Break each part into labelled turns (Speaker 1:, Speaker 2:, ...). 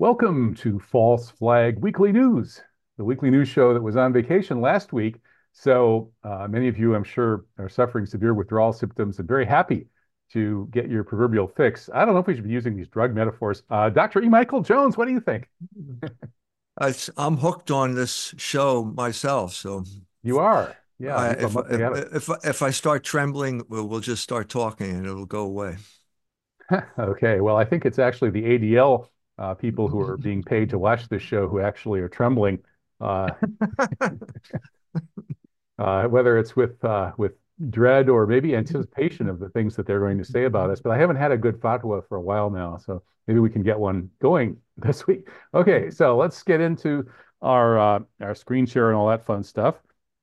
Speaker 1: Welcome to False Flag Weekly News, the weekly news show that was on vacation last week. So, uh, many of you, I'm sure, are suffering severe withdrawal symptoms and very happy to get your proverbial fix. I don't know if we should be using these drug metaphors. Uh, Dr. E. Michael Jones, what do you think?
Speaker 2: I'm hooked on this show myself. So
Speaker 1: you are. Yeah.
Speaker 2: I, if, if, if, if, I start trembling, we'll, we'll just start talking and it'll go away.
Speaker 1: okay. Well, I think it's actually the ADL uh, people who are being paid to watch this show who actually are trembling. Uh, uh, whether it's with uh, with dread or maybe anticipation of the things that they're going to say about us. But I haven't had a good fatwa for a while now, so maybe we can get one going this week. Okay, so let's get into our uh, our screen share and all that fun stuff.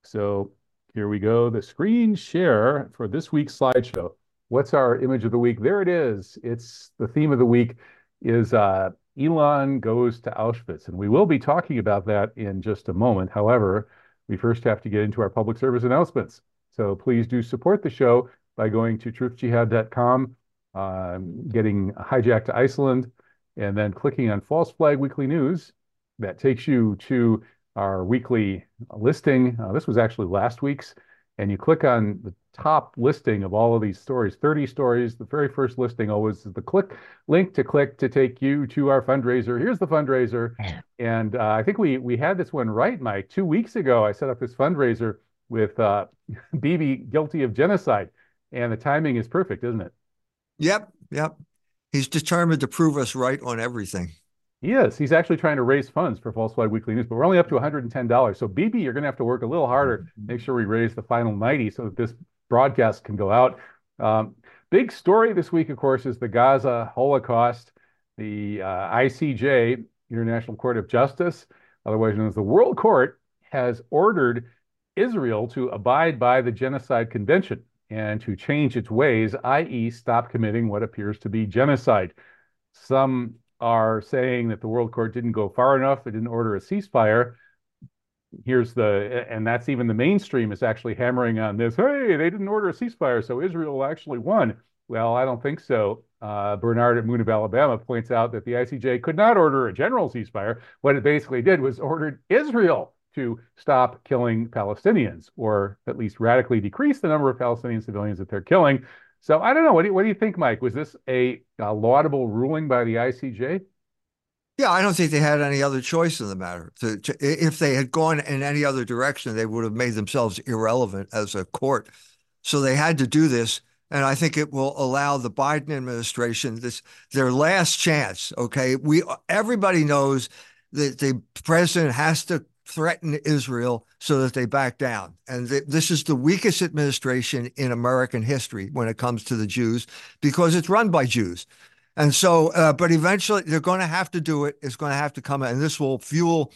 Speaker 1: So here we go. The screen share for this week's slideshow. What's our image of the week? There it is. It's the theme of the week is uh, Elon goes to Auschwitz, and we will be talking about that in just a moment. However, we first have to get into our public service announcements. So please do support the show by going to truthjihad.com, um, getting hijacked to Iceland, and then clicking on False Flag Weekly News. That takes you to our weekly listing. Uh, this was actually last week's. And you click on the top listing of all of these stories 30 stories. The very first listing always is the click link to click to take you to our fundraiser. Here's the fundraiser. And uh, I think we, we had this one right, Mike. Two weeks ago, I set up this fundraiser with uh, Bibi guilty of genocide. And the timing is perfect, isn't it?
Speaker 2: Yep. Yep. He's determined to prove us right on everything.
Speaker 1: He is. He's actually trying to raise funds for False Flag Weekly News, but we're only up to $110. So, Bibi, you're going to have to work a little harder, make sure we raise the final 90 so that this broadcast can go out. Um, big story this week, of course, is the Gaza Holocaust. The uh, ICJ, International Court of Justice, otherwise known as the World Court, has ordered Israel to abide by the Genocide Convention and to change its ways, i.e., stop committing what appears to be genocide. Some are saying that the World Court didn't go far enough, it didn't order a ceasefire. Here's the, and that's even the mainstream is actually hammering on this. Hey, they didn't order a ceasefire, so Israel actually won. Well, I don't think so. Uh, Bernard at Moon of Alabama points out that the ICJ could not order a general ceasefire. What it basically did was ordered Israel to stop killing Palestinians, or at least radically decrease the number of Palestinian civilians that they're killing. So I don't know. What do you, what do you think, Mike? Was this a, a laudable ruling by the ICJ?
Speaker 2: Yeah, I don't think they had any other choice in the matter. To, to, if they had gone in any other direction, they would have made themselves irrelevant as a court. So they had to do this, and I think it will allow the Biden administration this their last chance. Okay, we everybody knows that the president has to threaten Israel so that they back down. And th- this is the weakest administration in American history when it comes to the Jews because it's run by Jews. And so, uh, but eventually they're going to have to do it. It's going to have to come, and this will fuel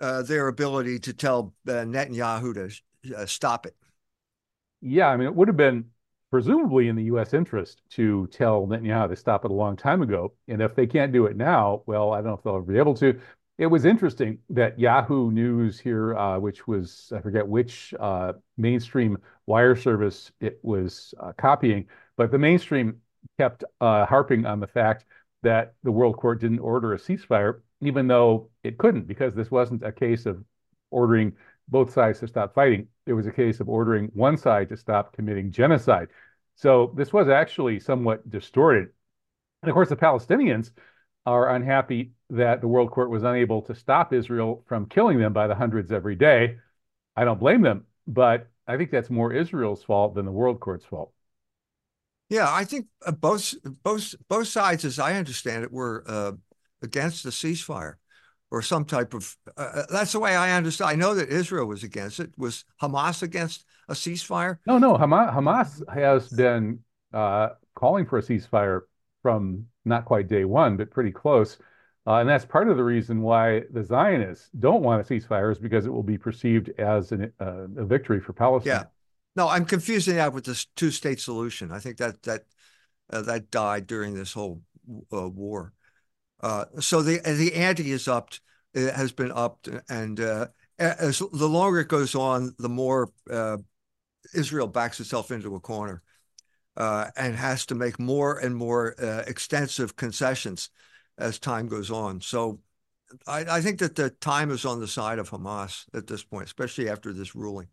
Speaker 2: uh, their ability to tell uh, Netanyahu to uh, stop it.
Speaker 1: Yeah, I mean, it would have been presumably in the U.S. interest to tell Netanyahu to stop it a long time ago. And if they can't do it now, well, I don't know if they'll ever be able to. It was interesting that Yahoo News here, uh, which was, I forget which uh, mainstream wire service it was uh, copying, but the mainstream kept uh, harping on the fact that the World Court didn't order a ceasefire, even though it couldn't, because this wasn't a case of ordering both sides to stop fighting. It was a case of ordering one side to stop committing genocide. So this was actually somewhat distorted. And of course, the Palestinians are unhappy that the World Court was unable to stop Israel from killing them by the hundreds every day. I don't blame them, but I think that's more Israel's fault than the World Court's fault.
Speaker 2: Yeah, I think uh, both both both sides, as I understand it, were uh, against the ceasefire or some type of. Uh, uh that's the way I understand. I know that Israel was against it. Was Hamas against a ceasefire?
Speaker 1: No, no. Hamas, Hamas has been uh, calling for a ceasefire from not quite day one, but pretty close. Uh, and that's part of the reason why the Zionists don't want a ceasefire is because it will be perceived as an, uh, a victory for Palestine.
Speaker 2: Yeah. No, I'm confusing that with this two-state solution. I think that that uh, that died during this whole uh, war. Uh, so the the ante is upped. It has been upped, and uh, as the longer it goes on, the more Israel backs itself into a corner uh, and has to make more and more uh, extensive concessions. as time goes on. So I, I think that the time is on the side of Hamas at this point, especially after this ruling.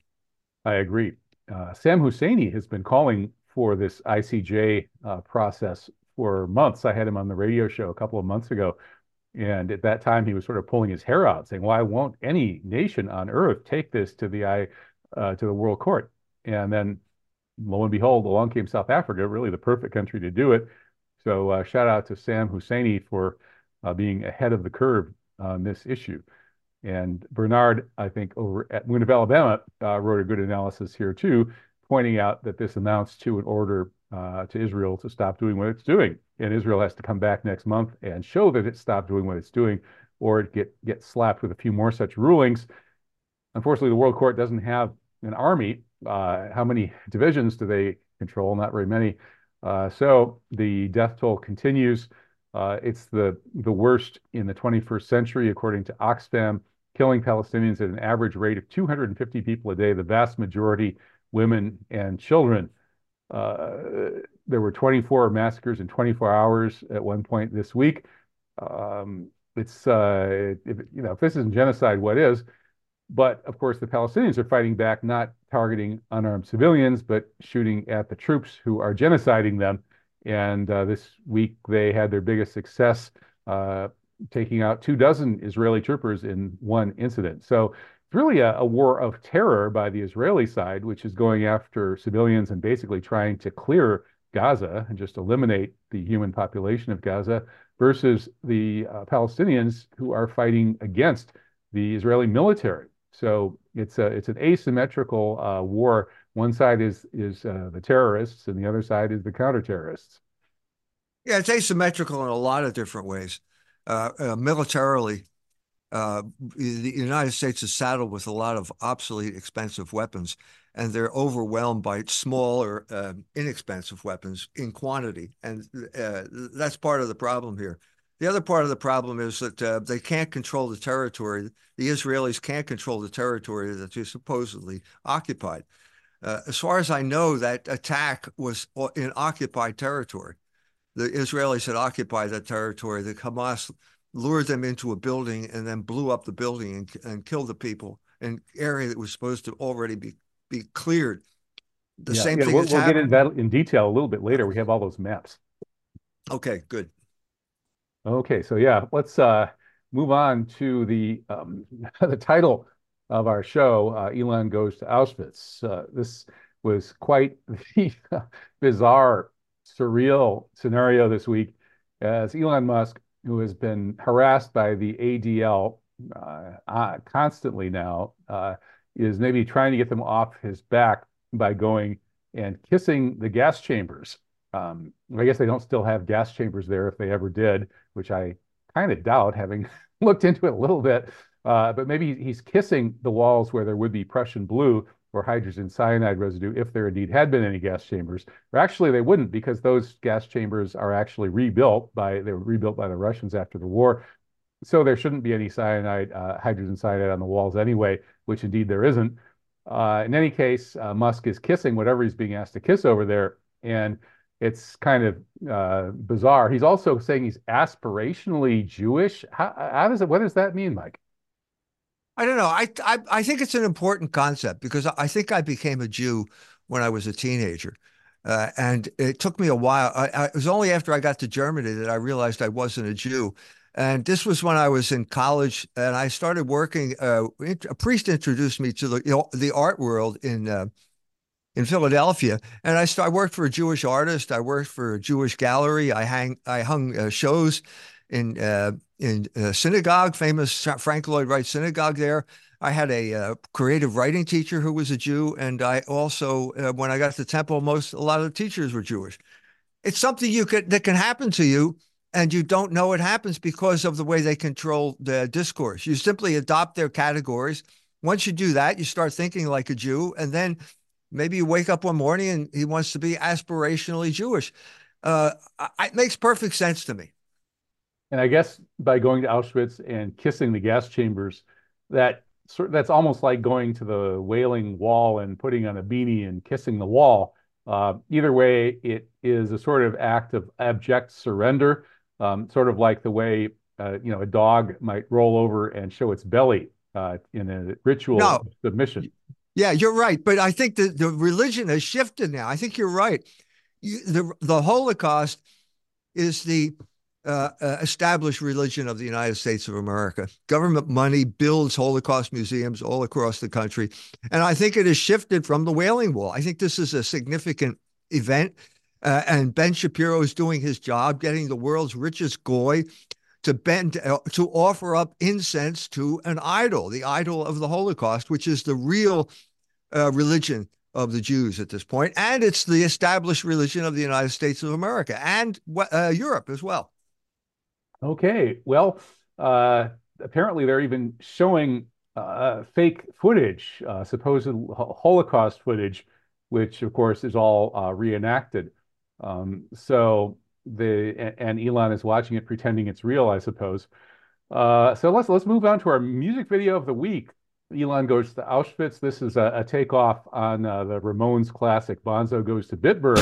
Speaker 1: I agree. Uh, Sam Husseini has been calling for this ICJ uh, process for months. I had him on the radio show a couple of months ago. And at that time, he was sort of pulling his hair out, saying, "Why won't any nation on earth take this to the I uh, to the World Court?" And then, lo and behold, along came South Africa, really the perfect country to do it. So uh, shout out to Sam Husseini for uh, being ahead of the curve on this issue. And Bernard, I think, over at Moon of Alabama, uh, wrote a good analysis here too, pointing out that this amounts to an order uh, to Israel to stop doing what it's doing. And Israel has to come back next month and show that it stopped doing what it's doing, or it get get slapped with a few more such rulings. Unfortunately, the World Court doesn't have an army. Uh, how many divisions do they control? Not very many. Uh, so the death toll continues. Uh, it's the the worst in the 21st century, according to Oxfam, killing Palestinians at an average rate of 250 people a day, the vast majority women and children. Uh, there were 24 massacres in 24 hours at one point this week. Um, it's uh, if, you know if this isn't genocide, what is? But of course, the Palestinians are fighting back, not targeting unarmed civilians, but shooting at the troops who are genociding them. And uh, this week, they had their biggest success, uh, taking out two dozen Israeli troopers in one incident. So it's really a, a, war of terror by the Israeli side, which is going after civilians and basically trying to clear Gaza and just eliminate the human population of Gaza, versus the uh, Palestinians who are fighting against the Israeli military. So it's a it's an asymmetrical uh, war. One side is is uh, the terrorists, and the other side is the counter-terrorists.
Speaker 2: Yeah, it's asymmetrical in a lot of different ways. Uh, uh militarily, uh, the United States is saddled with a lot of obsolete, expensive weapons, and they're overwhelmed by smaller, uh, inexpensive weapons in quantity, and that's part of the problem here. The other part of the problem is that uh, they can't control the territory. The Israelis can't control the territory that they supposedly occupied. Uh, as far as I know, that attack was in occupied territory. The Israelis had occupied that territory. The Hamas lured them into a building and then blew up the building and, and killed the people in area that was supposed to already be be cleared. The yeah, same yeah, thing.
Speaker 1: We'll, we'll get into that in detail a little bit later. We have all those maps.
Speaker 2: Okay, good.
Speaker 1: Okay, so yeah, let's uh, move on to the um, the title of our show. Uh, Elon goes to Auschwitz. Uh, this was quite the bizarre, surreal scenario this week, as Elon Musk, who has been harassed by the ADL uh, uh, constantly now, uh, is maybe trying to get them off his back by going and kissing the gas chambers um, I guess they don't still have gas chambers there if they ever did, which I kind of doubt, having looked into it a little bit. Uh, but maybe he's kissing the walls where there would be Prussian blue or hydrogen cyanide residue if there indeed had been any gas chambers. Or actually, they wouldn't because those gas chambers are actually rebuilt by they were rebuilt by the Russians after the war. So there shouldn't be any cyanide, uh, hydrogen cyanide on the walls anyway, which indeed there isn't. Uh, in any case, uh, Musk is kissing whatever he's being asked to kiss over there, and it's kind of uh, bizarre. He's also saying he's aspirationally Jewish. How, how, does it? What does that mean, Mike?
Speaker 2: I don't know. I, I I think it's an important concept because I think I became a Jew when I was a teenager, uh, and it took me a while. I, I, it was only after I got to Germany that I realized I wasn't a Jew. And this was when I was in college, and I started working. Uh, a priest introduced me to the you know, the art world in uh, in Philadelphia, and I, I worked for a Jewish artist. I worked for a Jewish gallery. I hang I hung uh, shows in uh, in a synagogue, famous Frank Lloyd Wright synagogue there. I had a uh, creative writing teacher who was a Jew, and I also, uh, when I got to Temple, most a lot of the teachers were Jewish. It's something you could that can happen to you, and you don't know it happens because of the way they control the discourse. You simply adopt their categories. Once you do that, you start thinking like a Jew, and then Maybe you wake up one morning and he wants to be aspirationally Jewish. Uh, it makes perfect sense to me.
Speaker 1: And I guess by going to Auschwitz and kissing the gas chambers, that that's almost like going to the Wailing Wall and putting on a beanie and kissing the wall. Uh, either way, it is a sort of act of abject surrender. um, sort of like the way uh, you know a dog might roll over and show its belly uh, in a ritual
Speaker 2: No.
Speaker 1: submission.
Speaker 2: Yeah, you're right. But I think that the religion has shifted now. I think you're right. You, the the Holocaust is the uh, uh, established religion of the United States of America. Government money builds Holocaust museums all across the country, and I think it has shifted from the Wailing Wall. I think this is a significant event, uh, and Ben Shapiro is doing his job, getting the world's richest goy to bend uh, to offer up incense to an idol, the idol of the Holocaust, which is the real uh, religion of the Jews at this point, and it's the established religion of the United States of America and uh, Europe as well.
Speaker 1: Okay, well, uh, apparently they're even showing uh, fake footage, uh, supposed Holocaust footage, which of course is all uh, reenacted. Um, so the and Elon is watching it, pretending it's real, I suppose. Uh, so let's let's move on to our music video of the week. Elon goes to Auschwitz. This is a, a takeoff on uh, the Ramones classic Bonzo Goes to Bitburg.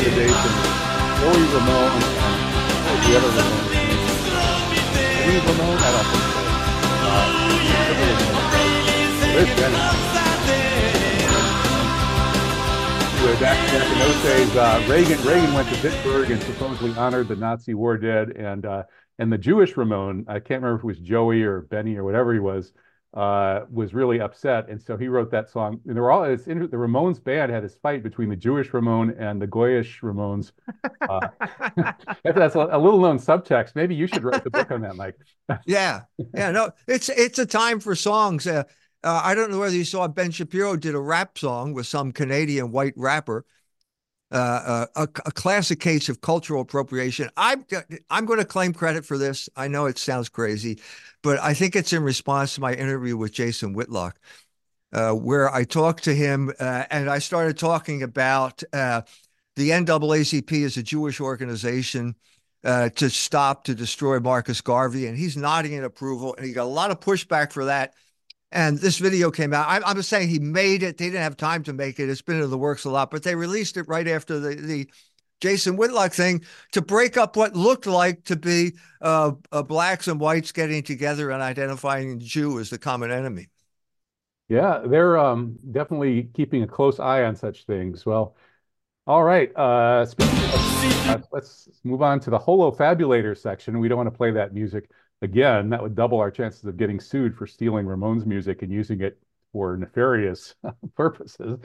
Speaker 1: When Joey Ramone and the other Ramone. Any Ramone? I don't think so. Uh, Liz Anyway, back, back in those days, uh, Reagan Reagan went to Bitburg and supposedly honored the Nazi war dead, and uh, and the Jewish Ramone, I can't remember if it was Joey or Benny or whatever he was, uh, was really upset, and so he wrote that song. And they were all it's the Ramones band had this fight between the Jewish Ramone and the Goyish Ramones. Uh, that's a, a, little known subtext. Maybe you should write the book on that, Mike.
Speaker 2: yeah, yeah, no, it's it's a time for songs. Uh, uh, I don't know whether you saw Ben Shapiro did a rap song with some Canadian white rapper. Uh, uh, a, a, classic case of cultural appropriation. I'm I'm going to claim credit for this. I know it sounds crazy, but I think it's in response to my interview with Jason Whitlock, uh, where I talked to him uh, and I started talking about uh, the NAACP is a Jewish organization to stop to destroy Marcus Garvey, and he's nodding in approval, and he got a lot of pushback for that. And this video came out. I, am just saying he made it. They didn't have time to make it. It's been in the works a lot, but they released it right after the, the Jason Whitlock thing to break up what looked like to be uh, uh, blacks and whites getting together and identifying Jew as the common enemy.
Speaker 1: Yeah, they're um, definitely keeping a close eye on such things. Well, all right. Uh, of, uh, let's move on to the Holofabulator section. We don't want to play that music again, that would double our chances of getting sued for stealing Ramones music and using it for nefarious purposes.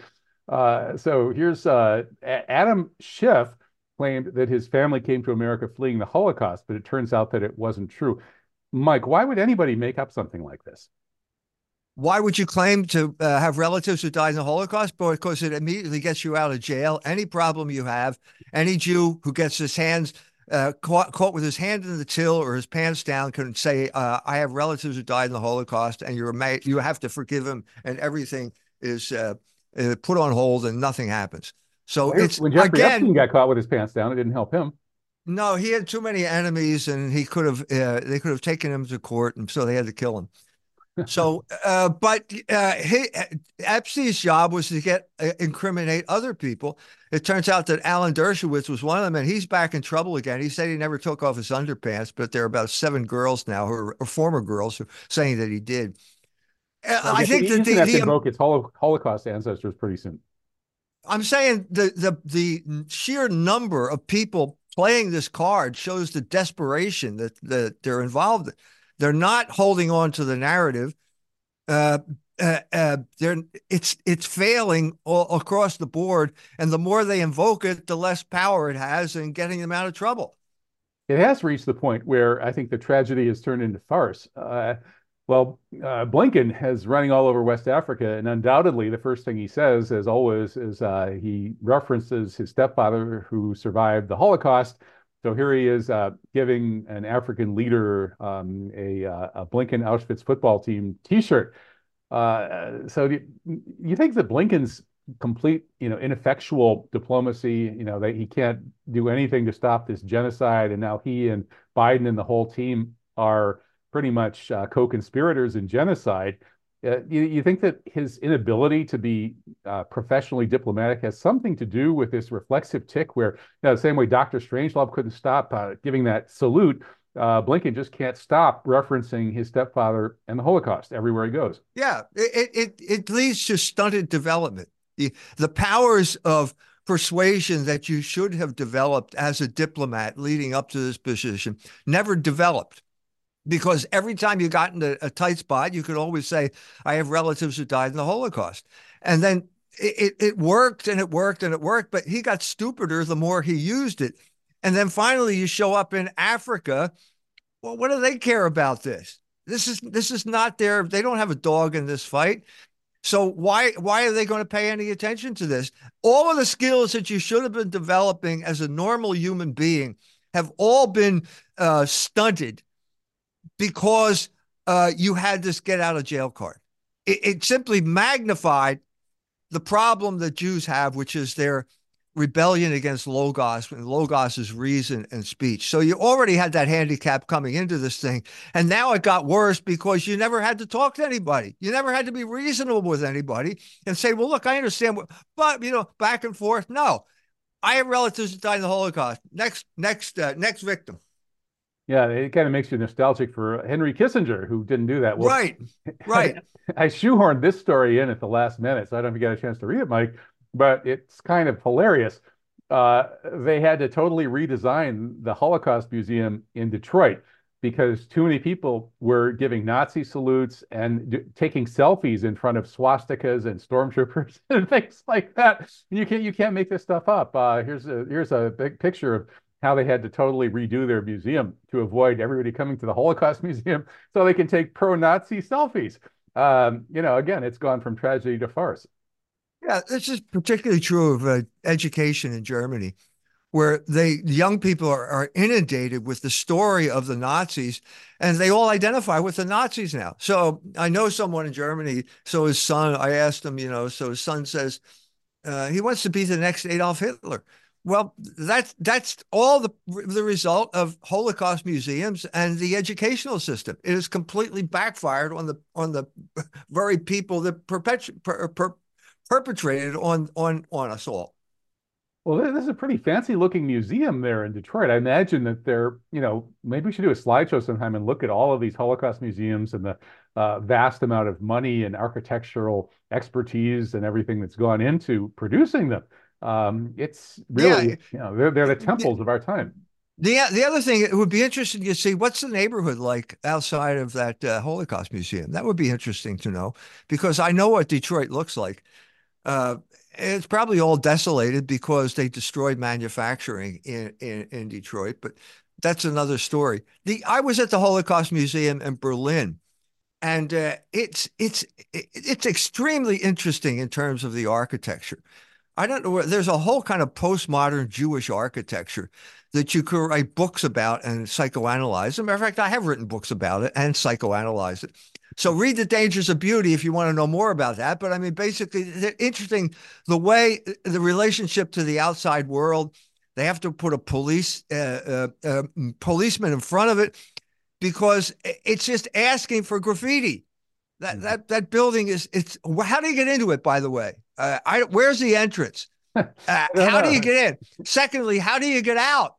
Speaker 1: Uh, so here's uh, Adam Schiff claimed that his family came to America fleeing the Holocaust, but it turns out that it wasn't true. Mike, why would anybody make up something like this?
Speaker 2: Why would you claim to uh, have relatives who died in the Holocaust? Because it immediately gets you out of jail. Any problem you have, any Jew who gets his hands uh, caught, caught with his hand in the till or his pants down can say, uh, "I have relatives who died in the Holocaust, and you're you have to forgive him," and everything is uh, uh, put on hold, and nothing happens. So
Speaker 1: when,
Speaker 2: it's
Speaker 1: when Jeffrey
Speaker 2: again,
Speaker 1: Epstein got caught with his pants down, it didn't help him.
Speaker 2: No, he had too many enemies, and he could have uh, they could have taken him to court, and so they had to kill him. So, uh, but uh, he, Epstein's job was to get uh, incriminate other people. It turns out that Alan Dershowitz was one of them, and he's back in trouble again. He said he never took off his underpants, but there are about seven girls now, who are, or former girls, who are saying that he did.
Speaker 1: Uh, well, I, think that the, the, invoke its Holocaust ancestors pretty soon.
Speaker 2: I'm saying the the the sheer number of people playing this card shows the desperation that that they're involved in. They're not holding on to the narrative. Uh, uh, uh, they're it's it's failing all across the board, and the more they invoke it, the less power it has in getting them out of trouble.
Speaker 1: It has reached the point where I think the tragedy has turned into farce. Uh, Well, uh, Blinken is running all over West Africa, and undoubtedly, the first thing he says, as always, is uh, he references his stepfather who survived the Holocaust. So here he is uh, giving an African leader um, a, uh, a, Blinken Auschwitz football team T-shirt. Uh, so do you, you think that Blinken's complete, you know, ineffectual diplomacy, you know, that he can't do anything to stop this genocide, and now he and Biden and the whole team are pretty much uh, co-conspirators in genocide. You, you, think that his inability to be uh, professionally diplomatic has something to do with this reflexive tic where, you know, the same way Dr. Strangelove couldn't stop uh, giving that salute, uh, Blinken just can't stop referencing his stepfather and the Holocaust everywhere he goes.
Speaker 2: Yeah, it, it, it leads to stunted development. The, the powers of persuasion that you should have developed as a diplomat leading up to this position never developed because every time you got into a tight spot, you could always say, I have relatives who died in the Holocaust. And then it, it worked and it worked and it worked, but he got stupider the more he used it. And then finally you show up in Africa. Well, what do they care about this? This is this is not their they don't have a dog in this fight. So why why are they going to pay any attention to this? All of the skills that you should have been developing as a normal human being have all been uh, stunted because uh, you had this get out of jail card. It, it simply magnified the problem that Jews have, which is their rebellion against logos and logos is reason and speech. So you already had that handicap coming into this thing and now it got worse because you never had to talk to anybody. You never had to be reasonable with anybody and say well look i understand what but you know back and forth. No. I have relatives that died in the holocaust. Next next uh, next victim
Speaker 1: yeah, it kind of makes you nostalgic for Henry Kissinger, who didn't do that.
Speaker 2: Well, right, right.
Speaker 1: I, I, shoehorned this story in at the last minute, so I don't know if you got a chance to read it, Mike, but it's kind of hilarious. Uh, they had to totally redesign the Holocaust Museum in Detroit because too many people were giving Nazi salutes and d- taking selfies in front of swastikas and stormtroopers and things like that. You can't you can't make this stuff up. Uh, here's a here's a big picture of how they had to totally redo their museum to avoid everybody coming to the Holocaust Museum so they can take pro-Nazi selfies. Um, you know, again, it's gone from tragedy to farce.
Speaker 2: Yeah, this is particularly true of uh, education in Germany, where they young people are, are inundated with the story of the Nazis, and they all identify with the Nazis now. So I know someone in Germany. So his son, I asked him, you know, so his son says uh, he wants to be the next Adolf Hitler. Well, that's that's all the the result of Holocaust museums and the educational system. It has completely backfired on the on the very people that perpetu- per, per, perpetrated on on on us all.
Speaker 1: Well, this is a pretty fancy looking museum there in Detroit. I imagine that they're, you know, maybe we should do a slideshow sometime and look at all of these Holocaust museums and the uh, vast amount of money and architectural expertise and everything that's gone into producing them. Um, it's really, yeah. you know, they're, they're the temples of our time.
Speaker 2: The the other thing, it would be interesting to see what's the neighborhood like outside of that uh, Holocaust museum. That would be interesting to know because I know what Detroit looks like. Uh, it's probably all desolated because they destroyed manufacturing in, in, in Detroit, but that's another story. The I was at the Holocaust Museum in Berlin, and uh, it's it's it's extremely interesting in terms of the architecture. I don't know where there's a whole kind of postmodern Jewish architecture that you could write books about and psychoanalyze. As a matter of fact, I have written books about it and psychoanalyze it. So read The Dangers of Beauty if you want to know more about that. But I mean, basically, interesting the way the relationship to the outside world. They have to put a police uh, uh, uh, policeman in front of it because it's just asking for graffiti. That mm-hmm. that that building is it's. How do you get into it? By the way, uh, I, where's the entrance? Uh, how do you get in? Secondly, how do you get out?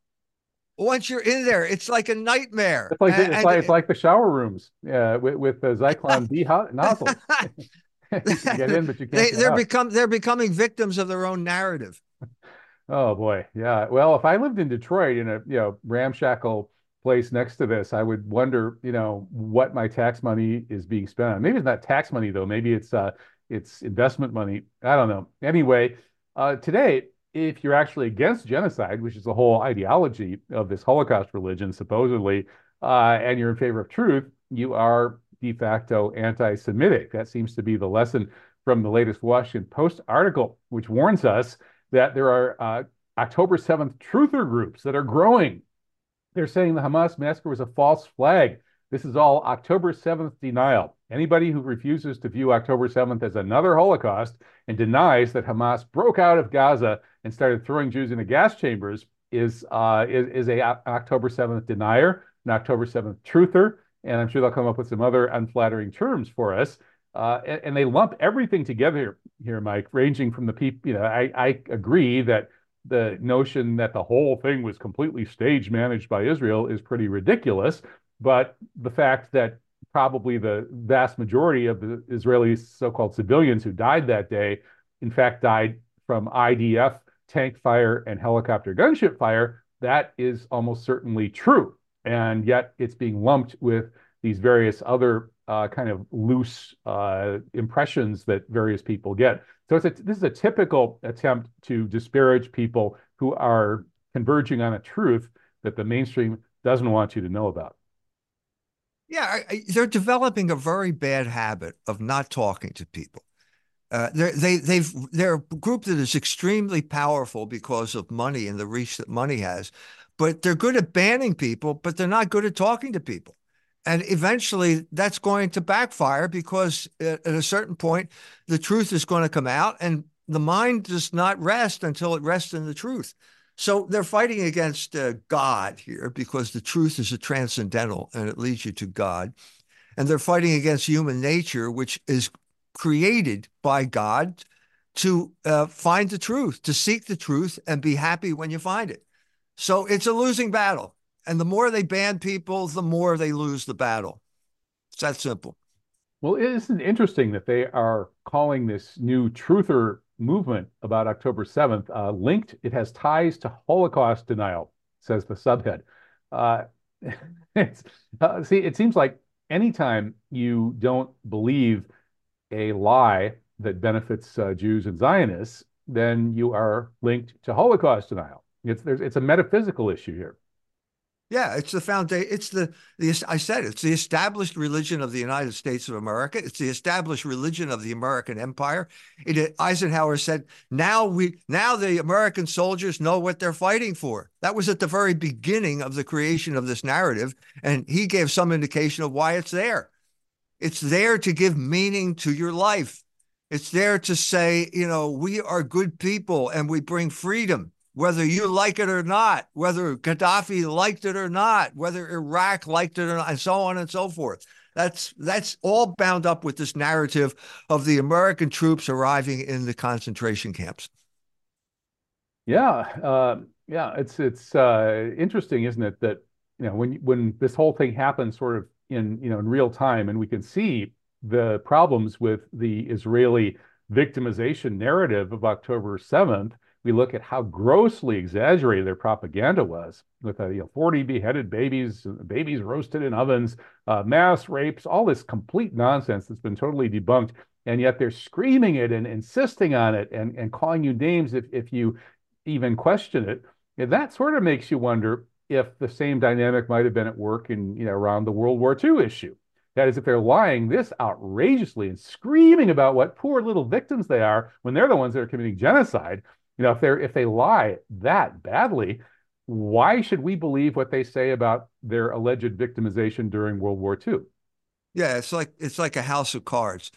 Speaker 2: Once you're in there, it's like a nightmare.
Speaker 1: It's like, and, it's, like, it's like the shower rooms yeah, with, with the Zyklon B nozzles. get in, but you can't.
Speaker 2: They, are become they're becoming victims of their own narrative.
Speaker 1: Oh boy, yeah. Well, if I lived in Detroit in a you know ramshackle place next to this, I would wonder, you know, what my tax money is being spent on. Maybe it's not tax money though. Maybe it's uh, it's investment money. I don't know. Anyway, uh, today, if you're actually against genocide, which is the whole ideology of this Holocaust religion, supposedly, uh, and you're in favor of truth, you are de facto anti Semitic. That seems to be the lesson from the latest Washington Post article, which warns us that there are uh, October 7th truther groups that are growing. They're saying the Hamas massacre was a false flag. This is all October 7th denial. Anybody who refuses to view October 7th as another Holocaust and denies that Hamas broke out of Gaza and started throwing Jews into gas chambers is uh, is, is a October 7th denier, an October 7th truther, and I'm sure they'll come up with some other unflattering terms for us. Uh, and, and, they lump everything together here, Mike, ranging from the people. You know, I, I agree that the notion that the whole thing was completely stage managed by Israel is pretty ridiculous. But the fact that probably the vast majority of the Israeli so-called civilians who died that day, in fact, died from IDF tank fire and helicopter gunship fire, that is almost certainly true. And yet it's being lumped with these various other uh, kind of loose uh, impressions that various people get. So a, this is a typical attempt to disparage people who are converging on a truth that the mainstream doesn't want you to know about.
Speaker 2: Yeah, they're developing a very bad habit of not talking to people. Uh, they they've they're a group that is extremely powerful because of money and the reach that money has, but they're good at banning people, but they're not good at talking to people. And eventually, that's going to backfire because at a certain point, the truth is going to come out, and the mind does not rest until it rests in the truth. So they're fighting against uh, God here because the truth is a transcendental and it leads you to God. And they're fighting against human nature, which is created by God to uh, find the truth, to seek the truth and be happy when you find it. So it's a losing battle. And the more they ban people, the more they lose the battle. It's that simple.
Speaker 1: Well, isn't it interesting that they are calling this new truther movement about October 7th uh, linked? It has ties to Holocaust denial, says the subhead. Uh, uh, see, it seems like anytime you don't believe a lie that benefits uh, Jews and Zionists, then you are linked to Holocaust denial. It's it's a metaphysical issue here.
Speaker 2: Yeah, it's the foundation. It's the the I said it's the established religion of the United States of America. It's the established religion of the American Empire. It, Eisenhower said, "Now we now the American soldiers know what they're fighting for." That was at the very beginning of the creation of this narrative, and he gave some indication of why it's there. It's there to give meaning to your life. It's there to say, you know, we are good people and we bring freedom, whether you like it or not, whether Gaddafi liked it or not, whether Iraq liked it or not, and so on and so forth. That's that's all bound up with this narrative of the American troops arriving in the concentration camps.
Speaker 1: Yeah, uh, yeah, it's it's uh, interesting, isn't it? That you know when when this whole thing happens, sort of in you know in real time, and we can see the problems with the Israeli victimization narrative of October 7th. We look at how grossly exaggerated their propaganda was, with uh, you know 40 beheaded babies, babies roasted in ovens, uh, mass rapes, all this complete nonsense that's been totally debunked, and yet they're screaming it and insisting on it and, and calling you names if if you even question it. And that sort of makes you wonder if the same dynamic might have been at work in, you know, around the World War II issue. That is, if they're lying this outrageously and screaming about what poor little victims they are when they're the ones that are committing genocide, you know, if they're if they lie that badly, why should we believe what they say about their alleged victimization during World War II?
Speaker 2: Yeah, it's like it's like a house of cards.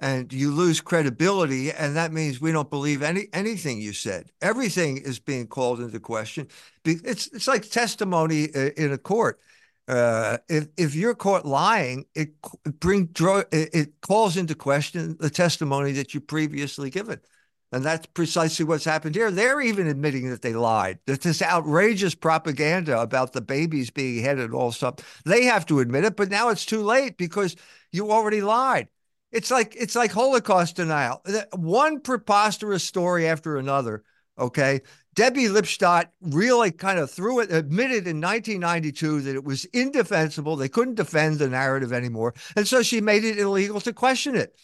Speaker 2: And you lose credibility and that means we don't believe any anything you said. Everything is being called into question. It's it's like testimony uh, in a court. Uh, if if you're caught lying it bring it calls into question the testimony that you previously given and that's precisely what's happened here. They're even admitting that they lied. That this outrageous propaganda about the babies being headed all stuff. They have to admit it, but now it's too late because you already lied. It's like it's like Holocaust denial. One preposterous story after another. Okay. Debbie Lipstadt really kind of threw it, admitted in 1992 that it was indefensible. They couldn't defend the narrative anymore. And so she made it illegal to question it.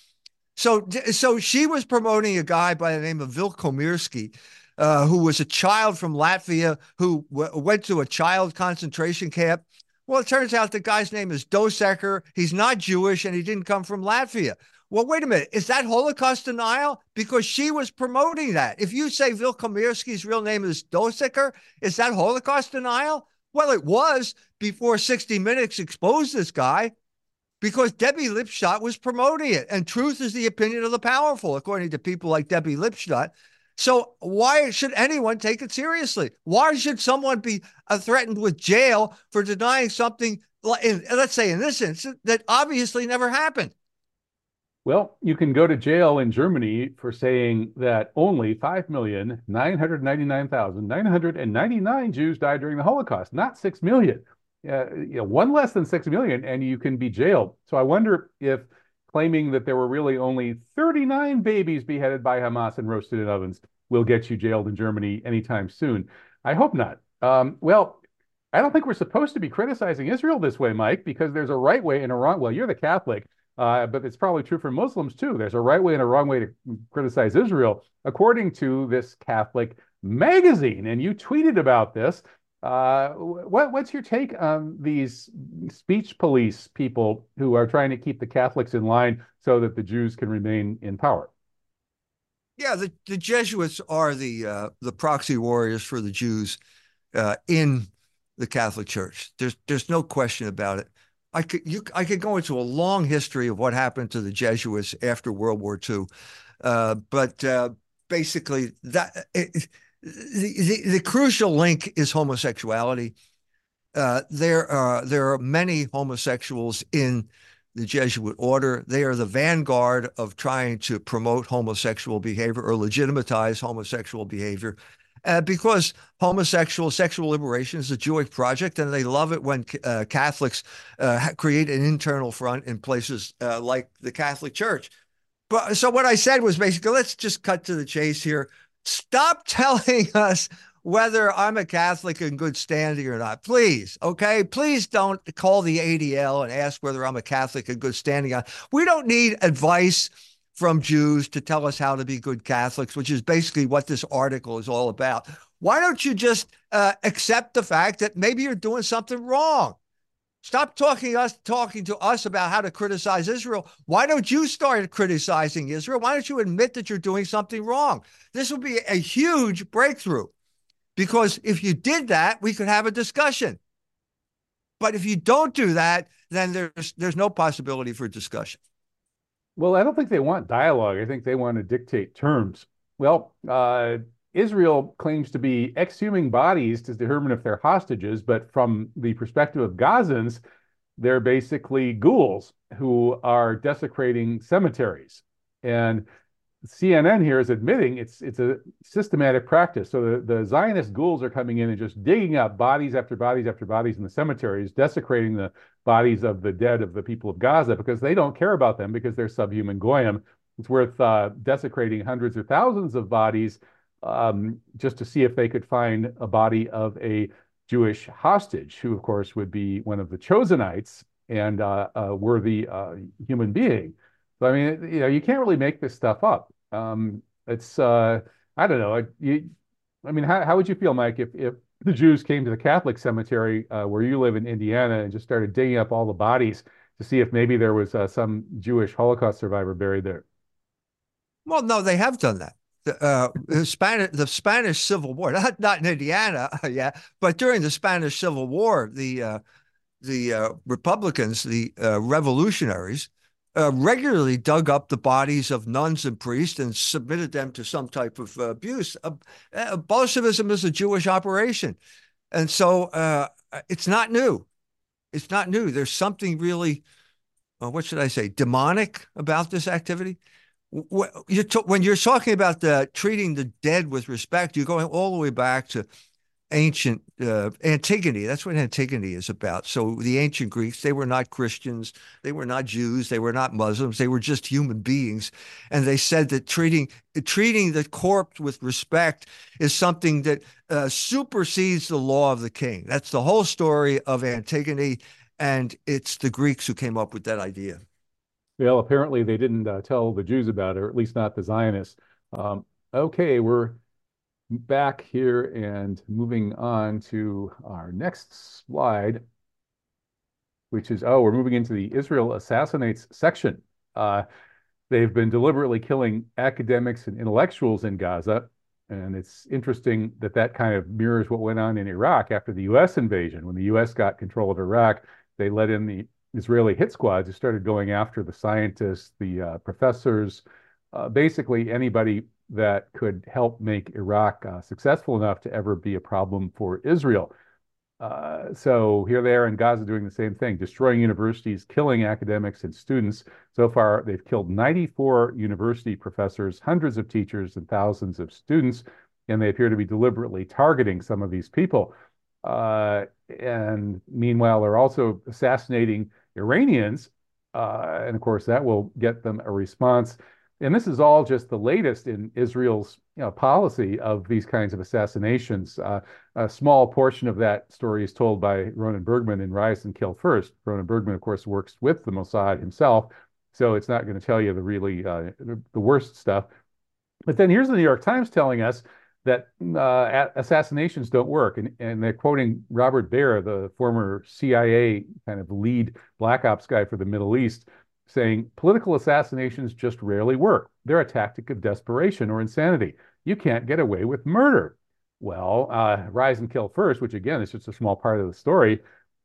Speaker 2: So, so she was promoting a guy by the name of Wilkomirski, uh, who was a child from Latvia who w- went to a child concentration camp Well, it turns out the guy's name is Dössekker. He's not Jewish and he didn't come from Latvia. Well, wait a minute. Is that Holocaust denial? Because she was promoting that. If you say Wilkomirski's real name is Dössekker, is that Holocaust denial? Well, it was before 60 Minutes exposed this guy because Debbie Lipstadt was promoting it. And truth is the opinion of the powerful, according to people like Debbie Lipstadt. So why should anyone take it seriously? Why should someone be uh, threatened with jail for denying something, in, let's say in this instance, that obviously never happened?
Speaker 1: Well, you can go to jail in Germany for saying that only 5,999,999 Jews died during the Holocaust, not 6 million. Uh, you know, one less than 6 million, and you can be jailed. So I wonder if claiming that there were really only 39 babies beheaded by Hamas and roasted in ovens will get you jailed in Germany anytime soon. I hope not. Um, well, I don't think we're supposed to be criticizing Israel this way, Mike, because there's a right way and a wrong. Well, you're the Catholic, uh, but it's probably true for Muslims too. There's a right way and a wrong way to criticize Israel, according to this Catholic magazine. And you tweeted about this. Uh, what, what's your take on these speech police people who are trying to keep the Catholics in line so that the Jews can remain in power?
Speaker 2: Yeah, the, the Jesuits are the uh, the proxy warriors for the Jews uh, in the Catholic Church. There's there's no question about it. I could you I could go into a long history of what happened to the Jesuits after World War II, uh, but uh, basically that. It, the, the, crucial link is homosexuality. Uh, there are there are many homosexuals in the Jesuit order. They are the vanguard of trying to promote homosexual behavior or legitimize homosexual behavior. Uh, because homosexual sexual liberation is a Jewish project, and they love it when uh, Catholics uh, create an internal front in places uh, like the Catholic Church. But so what I said was basically, let's just cut to the chase here. Stop telling us whether I'm a Catholic in good standing or not. Please, okay? Please don't call the ADL and ask whether I'm a Catholic in good standing. We don't need advice from Jews to tell us how to be good Catholics, which is basically what this article is all about. Why don't you just uh, accept the fact that maybe you're doing something wrong? Stop talking us talking to us about how to criticize Israel. Why don't you start criticizing Israel? Why don't you admit that you're doing something wrong? This would be a huge breakthrough. Because if you did that, we could have a discussion. But if you don't do that, then there's there's no possibility for discussion.
Speaker 1: Well, I don't think they want dialogue. I think they want to dictate terms. Well, uh, Israel claims to be exhuming bodies to determine if they're hostages, but from the perspective of Gazans, they're basically ghouls who are desecrating cemeteries. And CNN here is admitting it's it's a systematic practice. So the, the Zionist ghouls are coming in and just digging up bodies after bodies after bodies in the cemeteries, desecrating the bodies of the dead of the people of Gaza because they don't care about them because they're subhuman goyim. It's worth uh, desecrating hundreds or thousands of bodies um, just to see if they could find a body of a Jewish hostage, who, of course, would be one of the Chosenites and uh, a worthy uh, human being. So, I mean, you know, you can't really make this stuff up. Um, it's, uh, I don't know. You, I mean, how, how would you feel, Mike, if, if the Jews came to the Catholic cemetery uh, where you live in Indiana and just started digging up all the bodies to see if maybe there was uh, some Jewish Holocaust survivor buried there?
Speaker 2: Well, no, they have done that uh, the Spanish the Spanish Civil War, not not in Indiana, yeah, but during the Spanish Civil War, the uh, the uh, Republicans, the uh, revolutionaries, uh, regularly dug up the bodies of nuns and priests and submitted them to some type of abuse. Uh, Bolshevism is a Jewish operation, and so it's not new. It's not new. There's something really, what should I say, demonic about this activity when you're talking about the treating the dead with respect, you're going all the way back to ancient uh, Antigone. That's what Antigone is about. So the ancient Greeks, they were not Christians, they were not Jews, they were not Muslims, they were just human beings, and they said that treating treating the corpse with respect is something that uh, supersedes the law of the king. That's the whole story of Antigone, and it's the Greeks who came up with that idea.
Speaker 1: Well, apparently they didn't uh, tell the Jews about it, or at least not the Zionists. Um, okay, we're back here and moving on to our next slide. which is, oh, we're moving into the Israel assassinates section. Uh, they've been deliberately killing academics and intellectuals in Gaza. And it's interesting that that kind of mirrors what went on in Iraq after the U.S. invasion. When the U.S. got control of Iraq, they let in the Israeli hit squads who started going after the scientists, the uh, professors, uh, basically anybody that could help make Iraq uh, successful enough to ever be a problem for Israel. Uh, so here they are in Gaza doing the same thing, destroying universities, killing academics and students. So far, they've killed 94 university professors, hundreds of teachers, and thousands of students, and they appear to be deliberately targeting some of these people. Uh, and meanwhile, they're also assassinating Iranians, uh, and of course, that will get them a response. And this is all just the latest in Israel's you know, policy of these kinds of assassinations. Uh, a small portion of that story is told by Ronen Bergman in Rise and Kill First. Ronen Bergman, of course, works with the Mossad himself, so it's not going to tell you the really uh, the worst stuff. But then here's the New York Times telling us that uh, assassinations don't work, and, and they're quoting Robert Baer, the former CIA kind of lead black ops guy for the Middle East saying political assassinations just rarely work. They're a tactic of desperation or insanity. You can't get away with murder. Well, uh, Rise and Kill First, which again is just a small part of the story,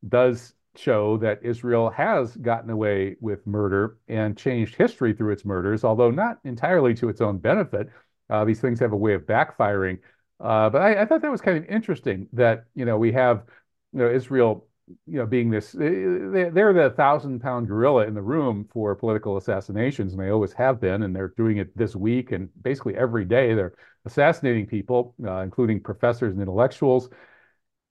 Speaker 1: does show that Israel has gotten away with murder and changed history through its murders, although not entirely to its own benefit. Uh, these things have a way of backfiring. Uh, but I, I, thought that was kind of interesting that you know we have you know Israel you know, being this, they're the thousand pound gorilla in the room for political assassinations, and they always have been, and they're doing it this week and basically every day. They're assassinating people, uh, including professors and intellectuals.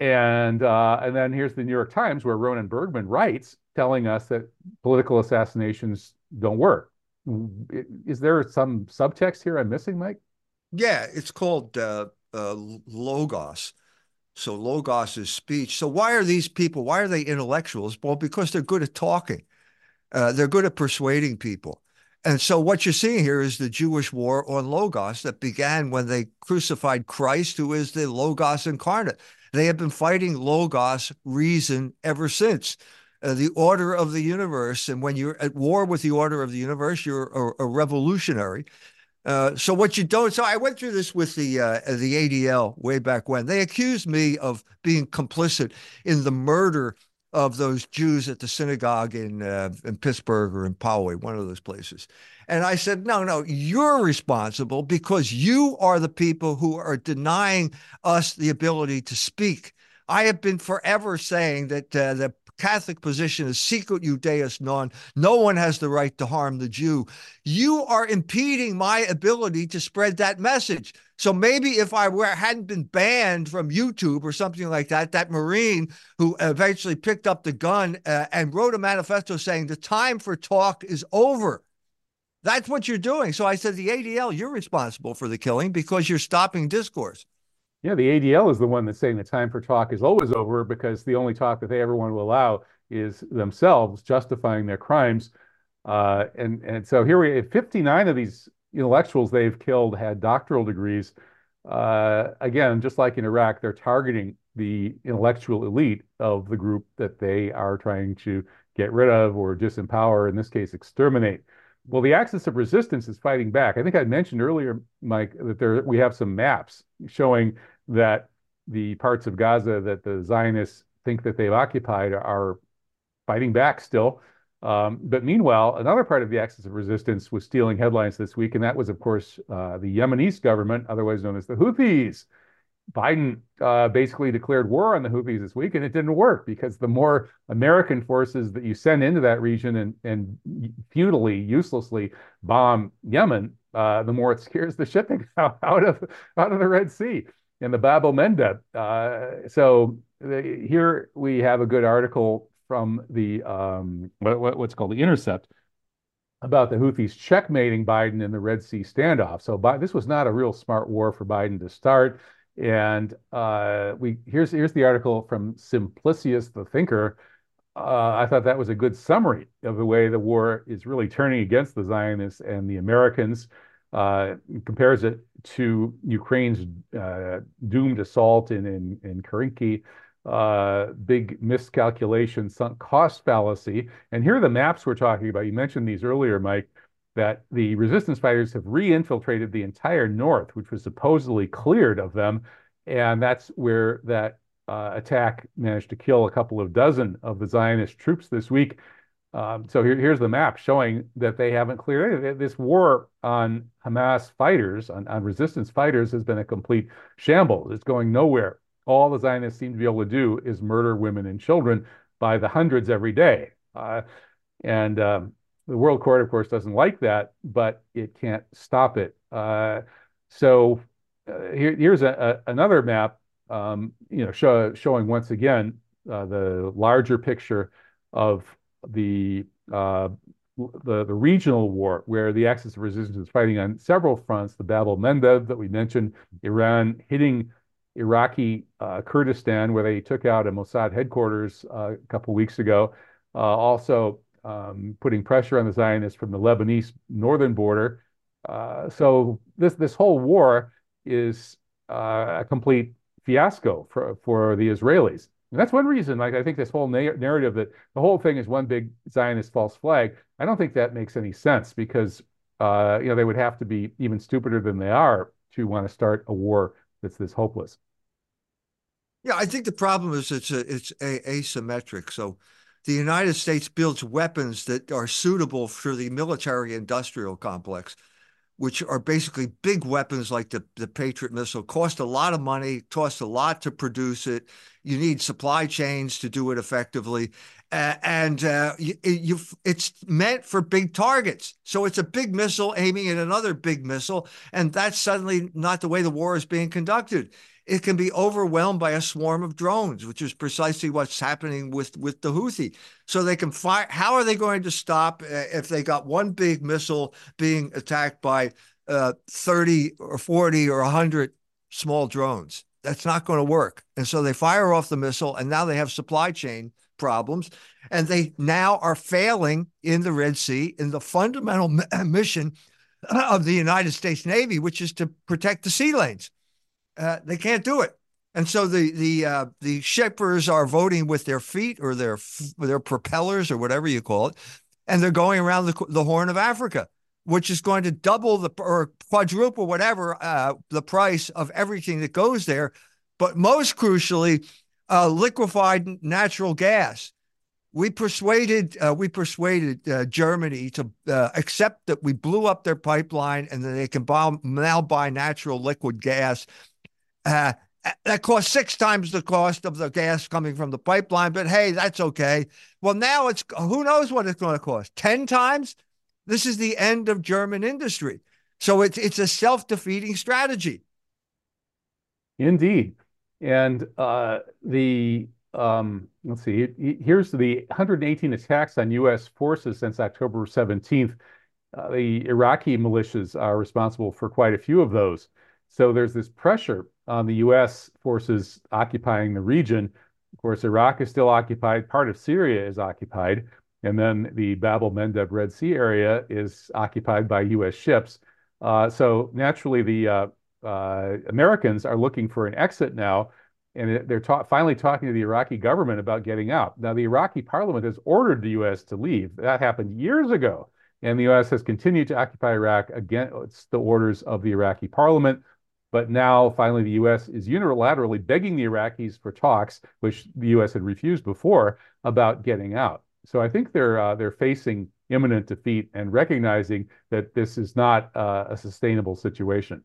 Speaker 1: And uh, and then here's the New York Times where Ronen Bergman writes, telling us that political assassinations don't work. Is there some subtext here I'm missing, Mike?
Speaker 2: Yeah, it's called uh, uh logos so logos is speech. So why are these people? Why are they intellectuals? Well, because they're good at talking. Uh, they're good at persuading people. And so what you're seeing here is the Jewish war on logos that began when they crucified Christ, who is the logos incarnate. They have been fighting logos, reason, ever since. Uh, the order of the universe. And when you're at war with the order of the universe, you're a, a revolutionary. Uh, so what you don't, so I went through this with the uh, the ADL way back when they accused me of being complicit in the murder of those Jews at the synagogue in uh, in Pittsburgh or in Poway, one of those places. And I said, no, no, you're responsible because you are the people who are denying us the ability to speak. I have been forever saying that uh, the Catholic position is Sicut Judaeis non. No one has the right to harm the Jew. You are impeding my ability to spread that message. So maybe if I were hadn't been banned from YouTube or something like that, that Marine who eventually picked up the gun uh, and wrote a manifesto saying the time for talk is over. That's what you're doing. So I said, the ADL, you're responsible for the killing because you're stopping discourse.
Speaker 1: Yeah, the ADL is the one that's saying the time for talk is always over because the only talk that they ever want to allow is themselves justifying their crimes. Uh, and and so here we have 59 of these intellectuals they've killed had doctoral degrees. Uh, again, just like in Iraq, they're targeting the intellectual elite of the group that they are trying to get rid of or disempower, in this case, exterminate. Well, the axis of resistance is fighting back. I think I mentioned earlier, Mike, that there we have some maps showing that the parts of Gaza that the Zionists think that they've occupied are fighting back still. Um, but meanwhile, another part of the axis of resistance was stealing headlines this week, and that was, of course, uh, the Yemenis government, otherwise known as the Houthis. Biden uh, basically declared war on the Houthis this week, and it didn't work because the more American forces that you send into that region and, and futilely, uselessly bomb Yemen, uh, the more it scares the shipping out of out of the Red Sea and the Bab el-Mandeb. Uh, so the, here we have a good article from the um, what, what's called the Intercept about the Houthis checkmating Biden in the Red Sea standoff. So Bi- this was not a real smart war for Biden to start. And uh, we here's here's the article from Simplicius the Thinker. Uh, I thought that was a good summary of the way the war is really turning against the Zionists and the Americans uh, compares it to Ukraine's uh, doomed assault in in, in Kharkiv, uh, big miscalculation, sunk cost fallacy. And here are the maps we're talking about. You mentioned these earlier, Mike, that the resistance fighters have re-infiltrated the entire north, which was supposedly cleared of them. And that's where that uh, attack managed to kill a couple of dozen of the Zionist troops this week. Um, so here, here's the map showing that they haven't cleared. This war on Hamas fighters, on, on resistance fighters, has been a complete shambles. It's going nowhere. All the Zionists seem to be able to do is murder women and children by the hundreds every day. Uh, and um, the World Court, of course, doesn't like that, but it can't stop it. Uh, so uh, here, here's a, a, another map, um, you know, show, showing once again uh, the larger picture of the uh, the, the regional war where the Axis of Resistance is fighting on several fronts. The Bab el Mandeb that we mentioned, Iran hitting Iraqi uh, Kurdistan, where they took out a Mossad headquarters uh, a couple weeks ago. Uh, also um, putting pressure on the Zionists from the Lebanese northern border. Uh, so this this whole war is uh, a complete fiasco for for the Israelis. And that's one reason, like I think this whole na- narrative that the whole thing is one big Zionist false flag. I don't think that makes any sense because uh, you know they would have to be even stupider than they are to want to start a war that's this hopeless.
Speaker 2: Yeah, I think the problem is it's a, it's a, asymmetric. So the United States builds weapons that are suitable for the military industrial complex which are basically big weapons like the, the Patriot missile, cost a lot of money, cost a lot to produce it. You need supply chains to do it effectively. Uh, and uh, you, it's meant for big targets. So it's a big missile aiming at another big missile. And that's suddenly not the way the war is being conducted it can be overwhelmed by a swarm of drones, which is precisely what's happening with, with the Houthi. So they can fire. How are they going to stop uh, if they got one big missile being attacked by uh, 30 or 40 or 100 small drones? That's not going to work. And so they fire off the missile, and now they have supply chain problems. And they now are failing in the Red Sea in the fundamental mission of the United States Navy, which is to protect the sea lanes. Uh, they can't do it. And so the the uh, the shippers are voting with their feet or their their propellers or whatever you call it, and they're going around the, the Horn of Africa, which is going to double the or quadruple whatever uh, the price of everything that goes there. But most crucially, uh, liquefied natural gas. We persuaded uh, we persuaded uh, Germany to accept that we blew up their pipeline and that they can buy, now buy natural liquid gas uh, that costs six times the cost of the gas coming from the pipeline, but hey, that's okay. Well, now it's who knows what it's going to cost? 10 times? This is the end of German industry. So it's it's a self-defeating strategy.
Speaker 1: Indeed. And uh, the um, let's see, here's the 118 attacks on U.S. forces since October 17th. Uh, the Iraqi militias are responsible for quite a few of those. So there's this pressure on the U.S. forces occupying the region. Of course, Iraq is still occupied. Part of Syria is occupied. And then the Bab el Mandeb Red Sea area is occupied by U.S. ships. Uh, so naturally, the uh, uh, Americans are looking for an exit now, and they're ta finally talking to the Iraqi government about getting out. Now, the Iraqi parliament has ordered the U.S. to leave. That happened years ago, and the U.S. has continued to occupy Iraq against the orders of the Iraqi parliament. But now, finally, the U.S. is unilaterally begging the Iraqis for talks, which the U.S. had refused before, about getting out. So I think they're uh, they're facing imminent defeat and recognizing that this is not uh, a sustainable situation.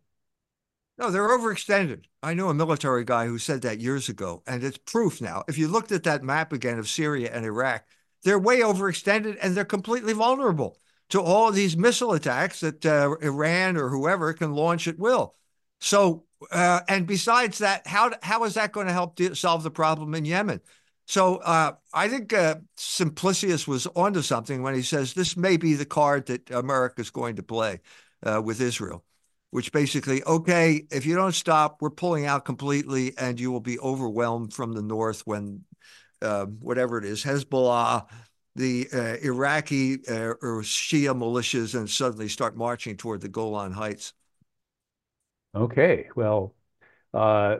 Speaker 2: No, they're overextended. I know a military guy who said that years ago, and it's proof now. If you looked at that map again of Syria and Iraq, they're way overextended and they're completely vulnerable to all of these missile attacks that uh, Iran or whoever can launch at will. So, uh, and besides that, how how is that going to help solve the problem in Yemen? So, uh, I think uh, Simplicius was onto something when he says this may be the card that America is going to play uh, with Israel, which basically, okay, if you don't stop, we're pulling out completely, and you will be overwhelmed from the north when uh, whatever it is, Hezbollah, the uh, Iraqi or Shia militias, and suddenly start marching toward the Golan Heights.
Speaker 1: Okay, well, uh,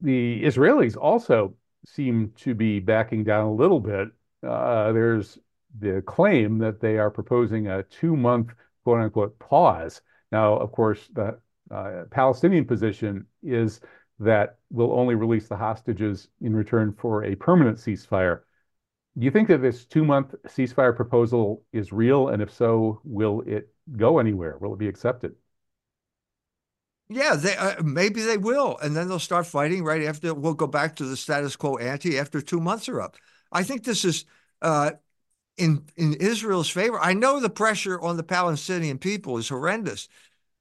Speaker 1: the Israelis also seem to be backing down a little bit. Uh, there's the claim that they are proposing a two month quote unquote pause. Now, of course, the uh, Palestinian position is that we'll only release the hostages in return for a permanent ceasefire. Do you think that this two month ceasefire proposal is real? And if so, will it go anywhere? Will it be accepted?
Speaker 2: Yeah, they, uh, maybe they will. And then they'll start fighting right after. We'll go back to the status quo ante after two months are up. I think this is uh, in in Israel's favor. I know the pressure on the Palestinian people is horrendous,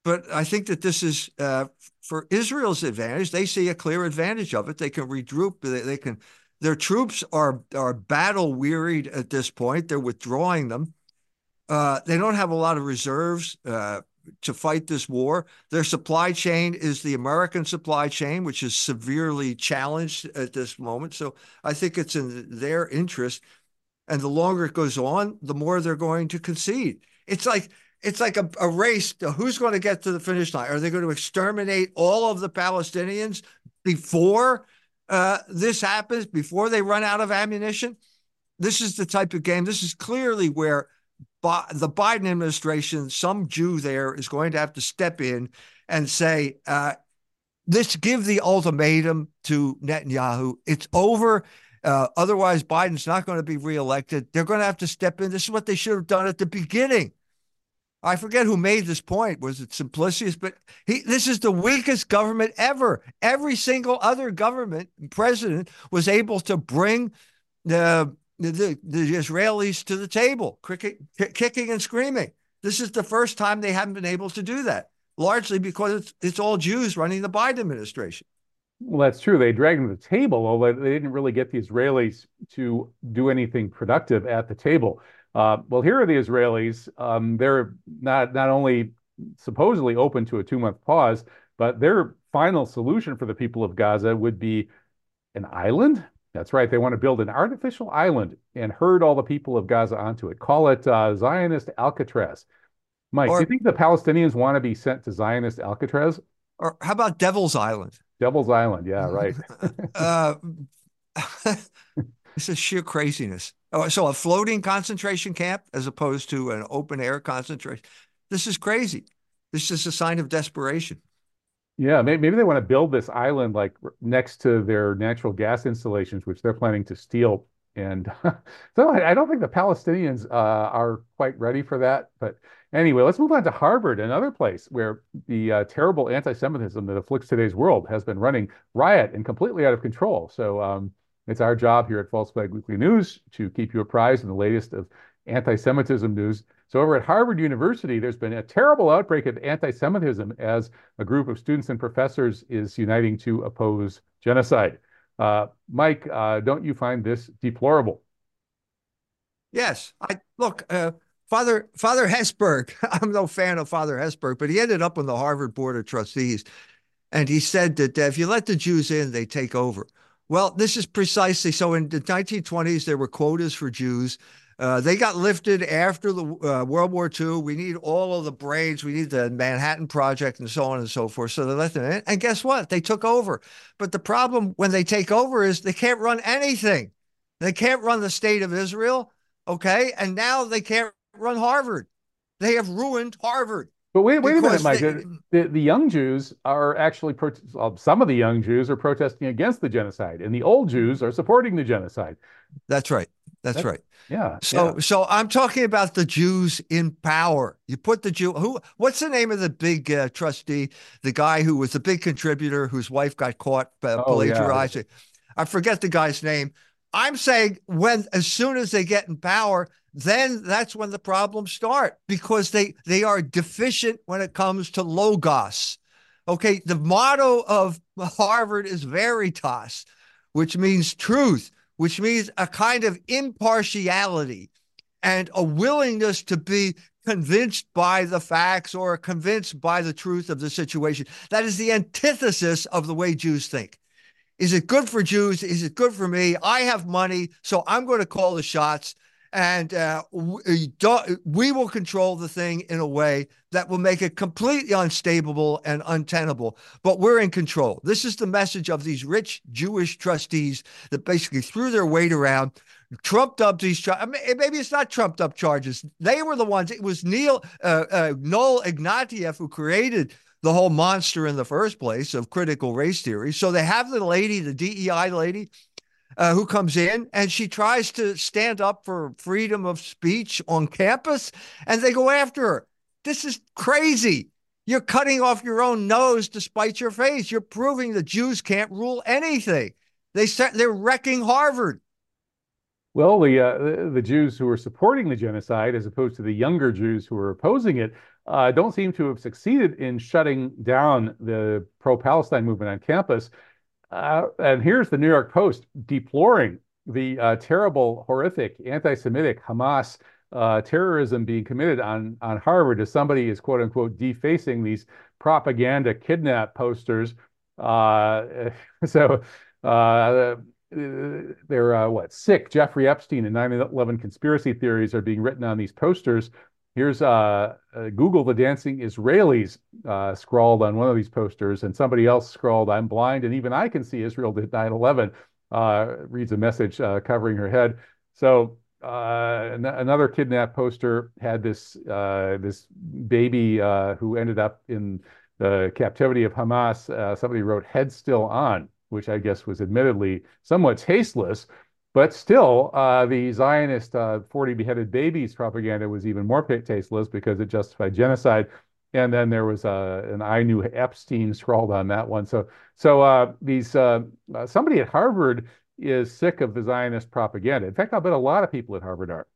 Speaker 2: but I think that this is uh, for Israel's advantage. They see a clear advantage of it. They can regroup. They, they can. Their troops are are battle wearied at this point. They're withdrawing them. Uh, they don't have a lot of reserves uh, to fight this war. Their supply chain is the American supply chain, which is severely challenged at this moment. So I think it's in their interest and the longer it goes on, the more they're going to concede. It's like it's like a, a race. who's going to get to the finish line? Are they going to exterminate all of the Palestinians before uh, this happens? Before they run out of ammunition? This is the type of game. This is clearly where the Biden administration, some Jew there, is going to have to step in and say, uh, "Let's give the ultimatum to Netanyahu. It's over." Uh, otherwise, Biden's not going to be reelected. They're going to have to step in. This is what they should have done at the beginning. I forget who made this point. Was it Simplicius? But he, this is the weakest government ever. Every single other government president was able to bring the the, the Israelis to the table, kicking and screaming. This is the first time they haven't been able to do that, largely because it's, it's all Jews running the Biden administration.
Speaker 1: Well, that's true. They dragged them to the table, although they didn't really get the Israelis to do anything productive at the table. Uh, well, here are the Israelis. Um, they're not not only supposedly open to a two month pause, but their final solution for the people of Gaza would be an island. That's right. They want to build an artificial island and herd all the people of Gaza onto it. Call it uh, Zionist Alcatraz. Mike, or, do you think the Palestinians want to be sent to Zionist Alcatraz?
Speaker 2: Or how about Devil's Island?
Speaker 1: Devil's Island. Yeah, right. uh,
Speaker 2: this is sheer craziness. Oh, so a floating concentration camp as opposed to an open air concentration. This is crazy. This is a sign of desperation.
Speaker 1: Yeah, maybe, maybe they want to build this island like next to their natural gas installations, which they're planning to steal. And so I, I, don't think the Palestinians uh, are quite ready for that. But Anyway, let's move on to Harvard, another place where the uh, terrible anti-Semitism that afflicts today's world has been running riot and completely out of control. So um, it's our job here at False Flag Weekly News to keep you apprised in the latest of anti-Semitism news. So over at Harvard University, there's been a terrible outbreak of anti-Semitism as a group of students and professors is uniting to oppose genocide. Uh, Mike, uh, don't you find this deplorable?
Speaker 2: Yes, I look. Uh, Father Father Hesburgh, I'm no fan of Father Hesburgh, but he ended up on the Harvard Board of Trustees. And he said that if you let the Jews in, they take over. Well, this is precisely so. In the 1920s, there were quotas for Jews. Uh, they got lifted after the uh, World War II. We need all of the brains. We need the Manhattan Project and so on and so forth. So they let them in. And guess what? They took over. But the problem when they take over is they can't run anything. They can't run the state of Israel. Okay. And now they can't run Harvard. They have ruined Harvard.
Speaker 1: But wait, wait a minute, Mike. They, the, the young Jews are actually, some of the young Jews are protesting against the genocide, and the old Jews are supporting the genocide.
Speaker 2: That's right. That's, That's right.
Speaker 1: Yeah.
Speaker 2: So,
Speaker 1: yeah.
Speaker 2: so I'm talking about the Jews in power. You put the Jew. Who? What's the name of the big uh, trustee? The guy who was the big contributor, whose wife got caught uh, oh, plagiarizing. Yeah. I forget the guy's name. I'm saying when, as soon as they get in power, then that's when the problems start because they they are deficient when it comes to logos. Okay, the motto of Harvard is veritas, which means truth, which means a kind of impartiality and a willingness to be convinced by the facts or convinced by the truth of the situation. That is the antithesis of the way Jews think. Is it good for Jews? Is it good for me? I have money, so I'm going to call the shots and uh, we, we, will control the thing in a way that will make it completely unstable and untenable. But we're in control. This is the message of these rich Jewish trustees that basically threw their weight around, trumped up these. I mean, maybe it's not trumped up charges. They were the ones. It was Neil uh, uh, Noel Ignatiev who created the whole monster in the first place of critical race theory. So they have the lady, the DEI lady, uh, who comes in and she tries to stand up for freedom of speech on campus, and they go after her. This is crazy. You're cutting off your own nose to spite your face. You're proving the Jews can't rule anything. They start, they're wrecking Harvard.
Speaker 1: Well, the, uh, the, Jews who are supporting the genocide, as opposed to the younger Jews who are opposing it, uh, don't seem to have succeeded in shutting down the pro-Palestine movement on campus. Uh, and here's the New York Post deploring the uh, terrible, horrific, anti-Semitic Hamas uh, terrorism being committed on on Harvard as somebody is quote unquote defacing these propaganda kidnap posters. Uh, so uh, they're uh, what sick. Jeffrey Epstein and 9/11 conspiracy theories are being written on these posters. Here's uh, uh, Google the dancing Israelis uh, scrawled on one of these posters, and somebody else scrawled, I'm blind, and even I can see Israel did 9 11, uh, reads a message uh, covering her head. So uh, another kidnap poster had this, this baby who ended up in the captivity of Hamas. somebody wrote, head still on, which I guess was admittedly somewhat tasteless. But still, uh, the Zionist uh, 40 beheaded babies propaganda was even more tasteless because it justified genocide. And then there was uh, an I knew Epstein scrawled on that one. So, so uh, these uh, uh, somebody at Harvard is sick of the Zionist propaganda. In fact, I bet a lot of people at Harvard are.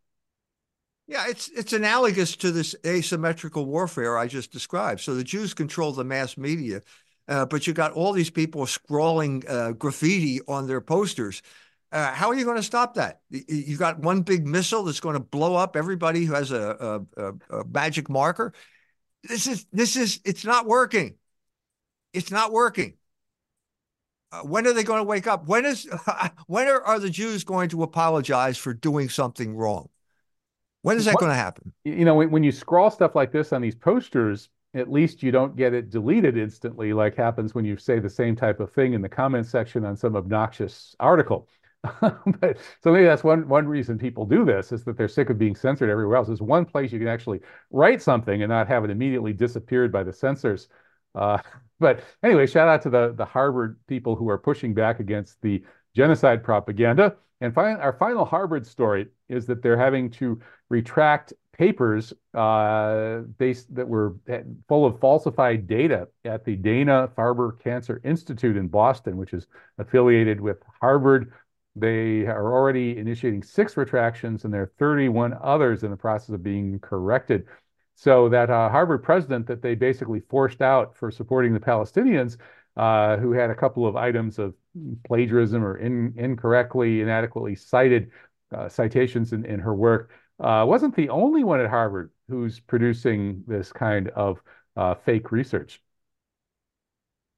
Speaker 2: Yeah, it's it's analogous to this asymmetrical warfare I just described. So the Jews control the mass media, but you got all these people scrawling graffiti on their posters uh, how are you going to stop that? You've got one big missile that's going to blow up everybody who has a, a, a magic marker. This is this is it's not working. It's not working. Uh, when are they going to wake up? When is when are, are the Jews going to apologize for doing something wrong? When is that what, going to happen?
Speaker 1: You know, when, when you scrawl stuff like this on these posters, at least you don't get it deleted instantly, like happens when you say the same type of thing in the comment section on some obnoxious article. but so maybe that's one one reason people do this is that they're sick of being censored everywhere else. There's one place you can actually write something and not have it immediately disappeared by the censors. Uh, but anyway, shout out to the the Harvard people who are pushing back against the genocide propaganda. And fi our final Harvard story is that they're having to retract papers uh, based that were full of falsified data at the Dana Farber Cancer Institute in Boston, which is affiliated with Harvard they are already initiating six retractions, and there are 31 others in the process of being corrected. So that uh, Harvard president that they basically forced out for supporting the Palestinians, uh, who had a couple of items of plagiarism or in, incorrectly, inadequately cited uh, citations in, in her work, uh, wasn't the only one at Harvard who's producing this kind of uh, fake research.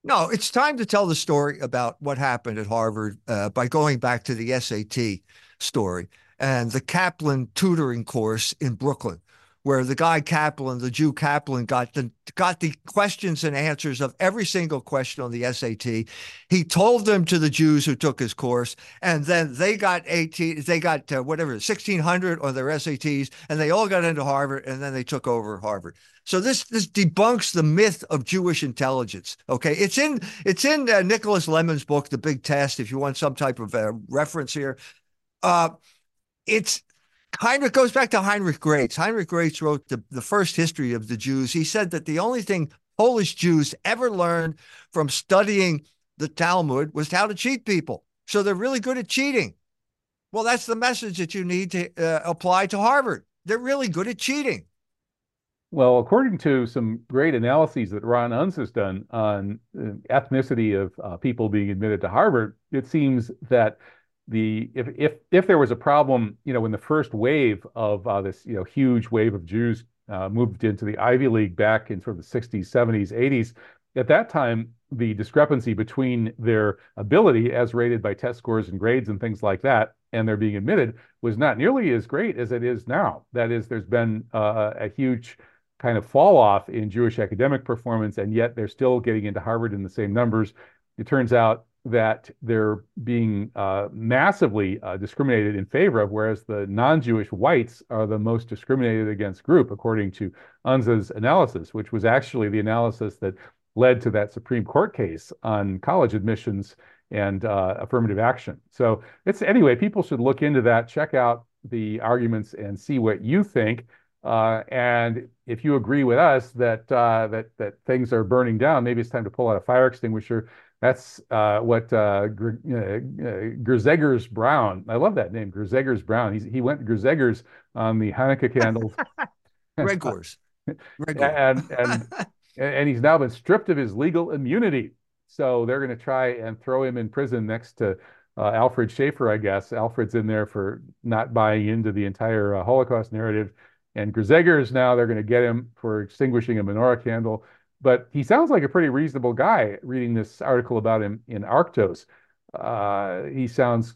Speaker 2: No, it's time to tell the story about what happened at Harvard uh, by going back to the SAT story and the Kaplan tutoring course in Brooklyn, where the guy Kaplan, the Jew Kaplan, got the got the questions and answers of every single question on the SAT. He told them to the Jews who took his course, and then they got 18, they got uh, whatever 1600 on their SATs, and they all got into Harvard, and then they took over Harvard. So this this debunks the myth of Jewish intelligence. Okay, it's in it's in uh, Nicholas Lemann's book, The Big Test. If you want some type of uh, reference here, uh, it's of goes back to Heinrich Graetz. Heinrich Graetz wrote the, the first history of the Jews. He said that the only thing Polish Jews ever learned from studying the Talmud was how to cheat people. So they're really good at cheating. Well, that's the message that you need to uh, apply to Harvard. They're really good at cheating.
Speaker 1: Well, according to some great analyses that Ron Unz has done on uh, ethnicity of uh, people being admitted to Harvard, it seems that the if if if there was a problem, you know, when the first wave of uh, this you know huge wave of Jews uh, moved into the Ivy League back in sort of the 60s, 70s, 80s, at that time the discrepancy between their ability as rated by test scores and grades and things like that and they're being admitted was not nearly as great as it is now. That is, there's been uh, a huge kind of fall off in Jewish academic performance, and yet they're still getting into Harvard in the same numbers. It turns out that they're being uh, massively uh, discriminated in favor of, whereas the non-Jewish whites are the most discriminated against group, according to Unz's analysis, which was actually the analysis that led to that Supreme Court case on college admissions and uh, affirmative action. So it's anyway, people should look into that, check out the arguments, and see what you think. Uh, and if you agree with us that uh, that that things are burning down, maybe it's time to pull out a fire extinguisher. That's uh, what uh, Gerzegers Braun. I love that name, Gerzegers Braun. He's, he went Gerzegers on the Hanukkah candles.
Speaker 2: Gregors.
Speaker 1: and and and he's now been stripped of his legal immunity. So they're going to try and throw him in prison next to uh, Alfred Schaefer, I guess. Alfred's in there for not buying into the entire uh, Holocaust narrative. And Gerzegers now they're going to get him for extinguishing a menorah candle. But he sounds like a pretty reasonable guy reading this article about him in Arktos. Uh, he sounds,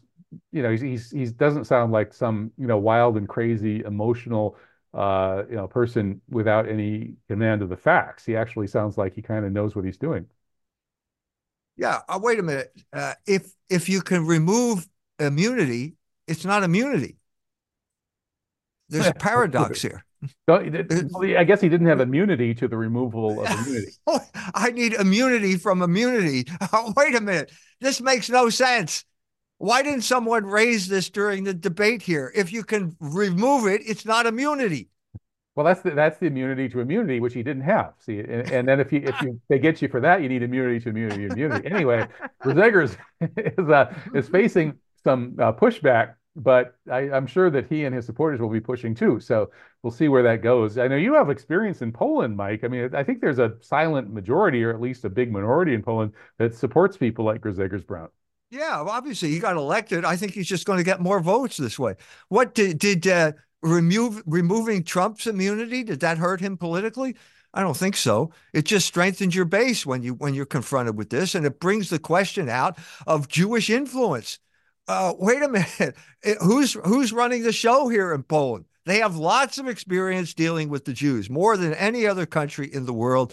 Speaker 1: you know, he's, he's, he doesn't sound like some, you know, wild and crazy emotional, uh, you know, person without any command of the facts. He actually sounds like he kind of knows what he's doing.
Speaker 2: Yeah. Uh, wait a minute. Uh, if if you can remove immunity, it's not immunity. There's a paradox here.
Speaker 1: I guess he didn't have immunity to the removal of immunity.
Speaker 2: I need immunity from immunity. Oh, wait a minute. This makes no sense. Why didn't someone raise this during the debate here? If you can remove it, it's not immunity.
Speaker 1: Well, that's the, that's the immunity to immunity, which he didn't have. See, and, and, then if you if you they get you for that, you need immunity to immunity immunity. Anyway, Gerzegers is uh, is facing some uh, pushback, but I, am sure that he and his supporters will be pushing too. So we'll see where that goes. I know you have experience in Poland, Mike. I mean, I think there's a silent majority, or at least a big minority in Poland that supports people like Gerzegers Braun.
Speaker 2: Yeah, well, obviously he got elected. I think he's just going to get more votes this way. What did did uh, remove removing Trump's immunity did that hurt him politically? I don't think so. It just strengthens your base when you when you're confronted with this, and it brings the question out of Jewish influence. Uh, wait a minute, who's who's running the show here in Poland? They have lots of experience dealing with the Jews, more than any other country in the world.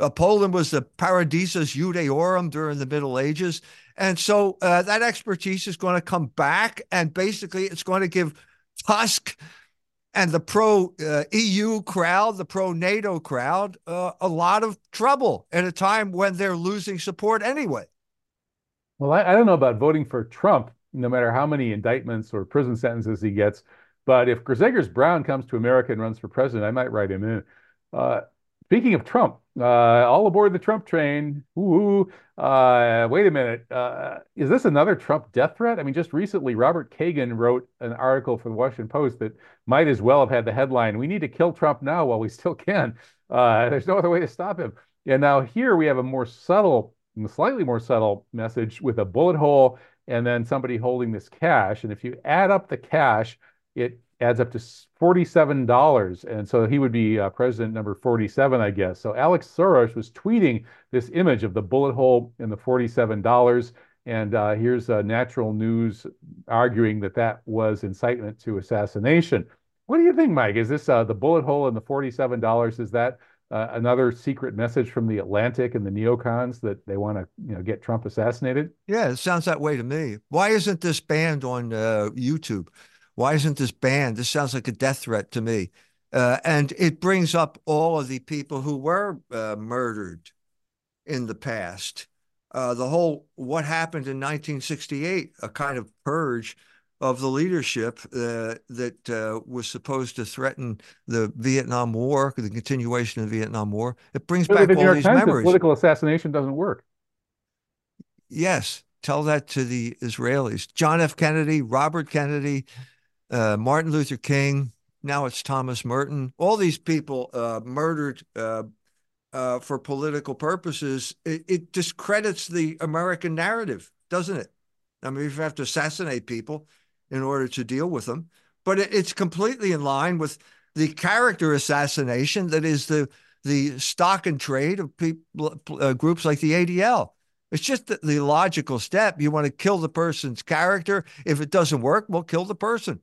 Speaker 2: Uh, Poland was the Paradisus Judaeorum during the Middle Ages, and so uh, that expertise is going to come back, and basically, it's going to give Tusk and the pro uh, EU crowd, the pro NATO crowd, uh, a lot of trouble at a time when they're losing support anyway.
Speaker 1: Well, I, I, don't know about voting for Trump, no matter how many indictments or prison sentences he gets. But if Gerzegers Braun comes to America and runs for president, I might write him in. Uh, Speaking of Trump, uh, all aboard the Trump train. Ooh, uh, wait a minute. Uh, is this another Trump death threat? I mean, just recently, Robert Kagan wrote an article for the Washington Post that might as well have had the headline, We need to kill Trump now while we still can. Uh, there's no other way to stop him. And now here we have a more subtle, slightly more subtle message with a bullet hole and then somebody holding this cash. And if you add up the cash, it adds up to $47. And so he would be uh, president number 47, I guess. So Alex Soros was tweeting this image of the bullet hole in the $47. And uh, here's uh, Natural News arguing that that was incitement to assassination. What do you think, Mike? Is this uh, the bullet hole in the $47? Is that uh, another secret message from the Atlantic and the neocons that they want to, you know, get Trump assassinated?
Speaker 2: Yeah, it sounds that way to me. Why isn't this banned on uh, YouTube? Why isn't this banned? This sounds like a death threat to me. Uh, and it brings up all of the people who were uh, murdered in the past. Uh, the whole what happened in 1968, a kind of purge of the leadership uh, that uh, was supposed to threaten the Vietnam War, the continuation of the Vietnam War. It brings back all these Times, memories.
Speaker 1: Political assassination doesn't work.
Speaker 2: Yes, tell that to the Israelis. John F. Kennedy, Robert Kennedy, uh, Martin Luther King. Now it's Thomas Merton. All these people uh, murdered uh, uh, for political purposes. It, it, discredits the American narrative, doesn't it? I mean, if you have to assassinate people in order to deal with them, but it's completely in line with the character assassination that is the the stock and trade of people uh, groups like the ADL. It's just the, the logical step. You want to kill the person's character. If it doesn't work, we'll kill the person.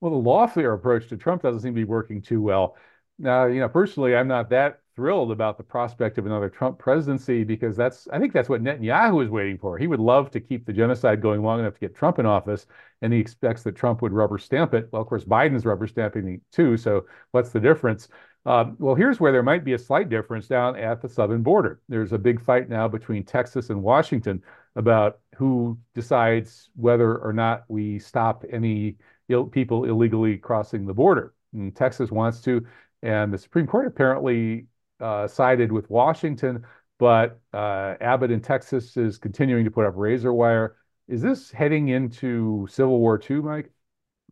Speaker 1: Well, the lawfare approach to Trump doesn't seem to be working too well. Now, you know, personally, I'm not that thrilled about the prospect of another Trump presidency because that's I think that's what Netanyahu is waiting for. He would love to keep the genocide going long enough to get Trump in office, and he expects that Trump would rubber stamp it. Well, of course, Biden's rubber stamping it too. So what's the difference? Um, well, here's where there might be a slight difference down at the southern border. There's a big fight now between Texas and Washington about who decides whether or not we stop any Ill people illegally crossing the border. And Texas wants to, and the Supreme Court apparently uh, sided with Washington, but uh, Abbott in Texas is continuing to put up razor wire. Is this heading into Civil War II, Mike?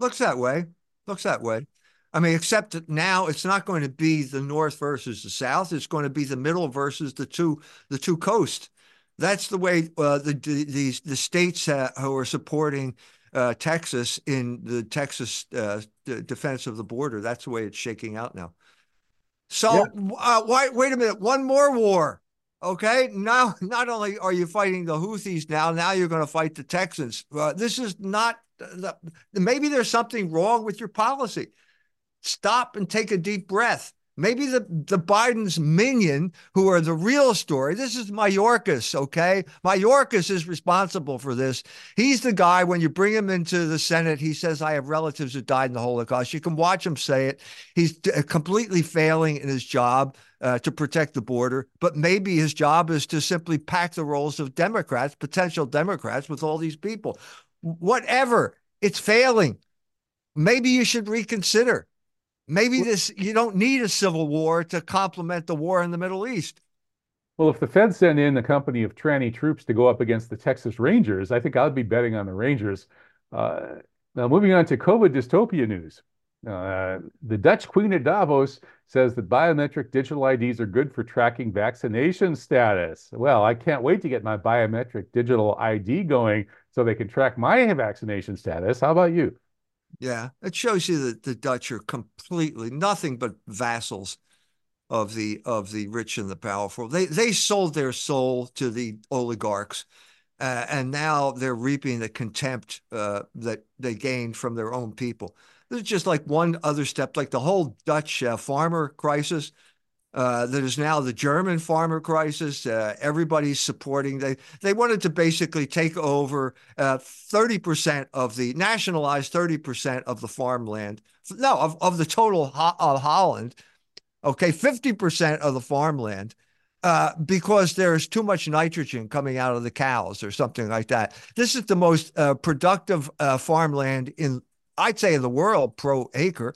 Speaker 2: Looks that way. Looks that way. I mean, except that now it's not going to be the North versus the South. It's going to be the middle versus the two the two coasts. That's the way uh, the, the the states uh, who are supporting uh, Texas in the Texas uh, defense of the border. That's the way it's shaking out now. So yeah. uh, why, wait a minute, one more war. Okay, now not only are you fighting the Houthis now, now you're going to fight the Texans. Uh, this is not. The, maybe there's something wrong with your policy. Stop and take a deep breath. Maybe the, the Biden's minion, who are the real story, this is Mayorkas, okay? Mayorkas is responsible for this. He's the guy, when you bring him into the Senate, he says, I have relatives who died in the Holocaust. You can watch him say it. He's uh, completely failing in his job uh, to protect the border, but maybe his job is to simply pack the rolls of Democrats, potential Democrats, with all these people. Whatever, it's failing. Maybe you should reconsider. Maybe this you don't need a civil war to complement the war in the Middle East.
Speaker 1: Well, if the Fed sent in a company of tranny troops to go up against the Texas Rangers, I think I'd be betting on the Rangers. Uh, now, moving on to COVID dystopia news. Uh, the Dutch Queen of Davos says that biometric digital IDs are good for tracking vaccination status. Well, I can't wait to get my biometric digital ID going so they can track my vaccination status. How about you?
Speaker 2: Yeah, it shows you that the Dutch are completely nothing but vassals of the of the rich and the powerful. They they sold their soul to the oligarchs, uh, and now they're reaping the contempt uh, that they gained from their own people. This is just like one other step, like the whole Dutch uh, farmer crisis uh, that is now the German farmer crisis. Uh, everybody's supporting. They they wanted to basically take over uh, thirty percent of the nationalized thirty percent of the farmland. No, of, of the total ho- of Holland. Okay, fifty percent of the farmland. Uh, because there's too much nitrogen coming out of the cows or something like that. This is the most uh, productive farmland in, I'd say, in the world pro acre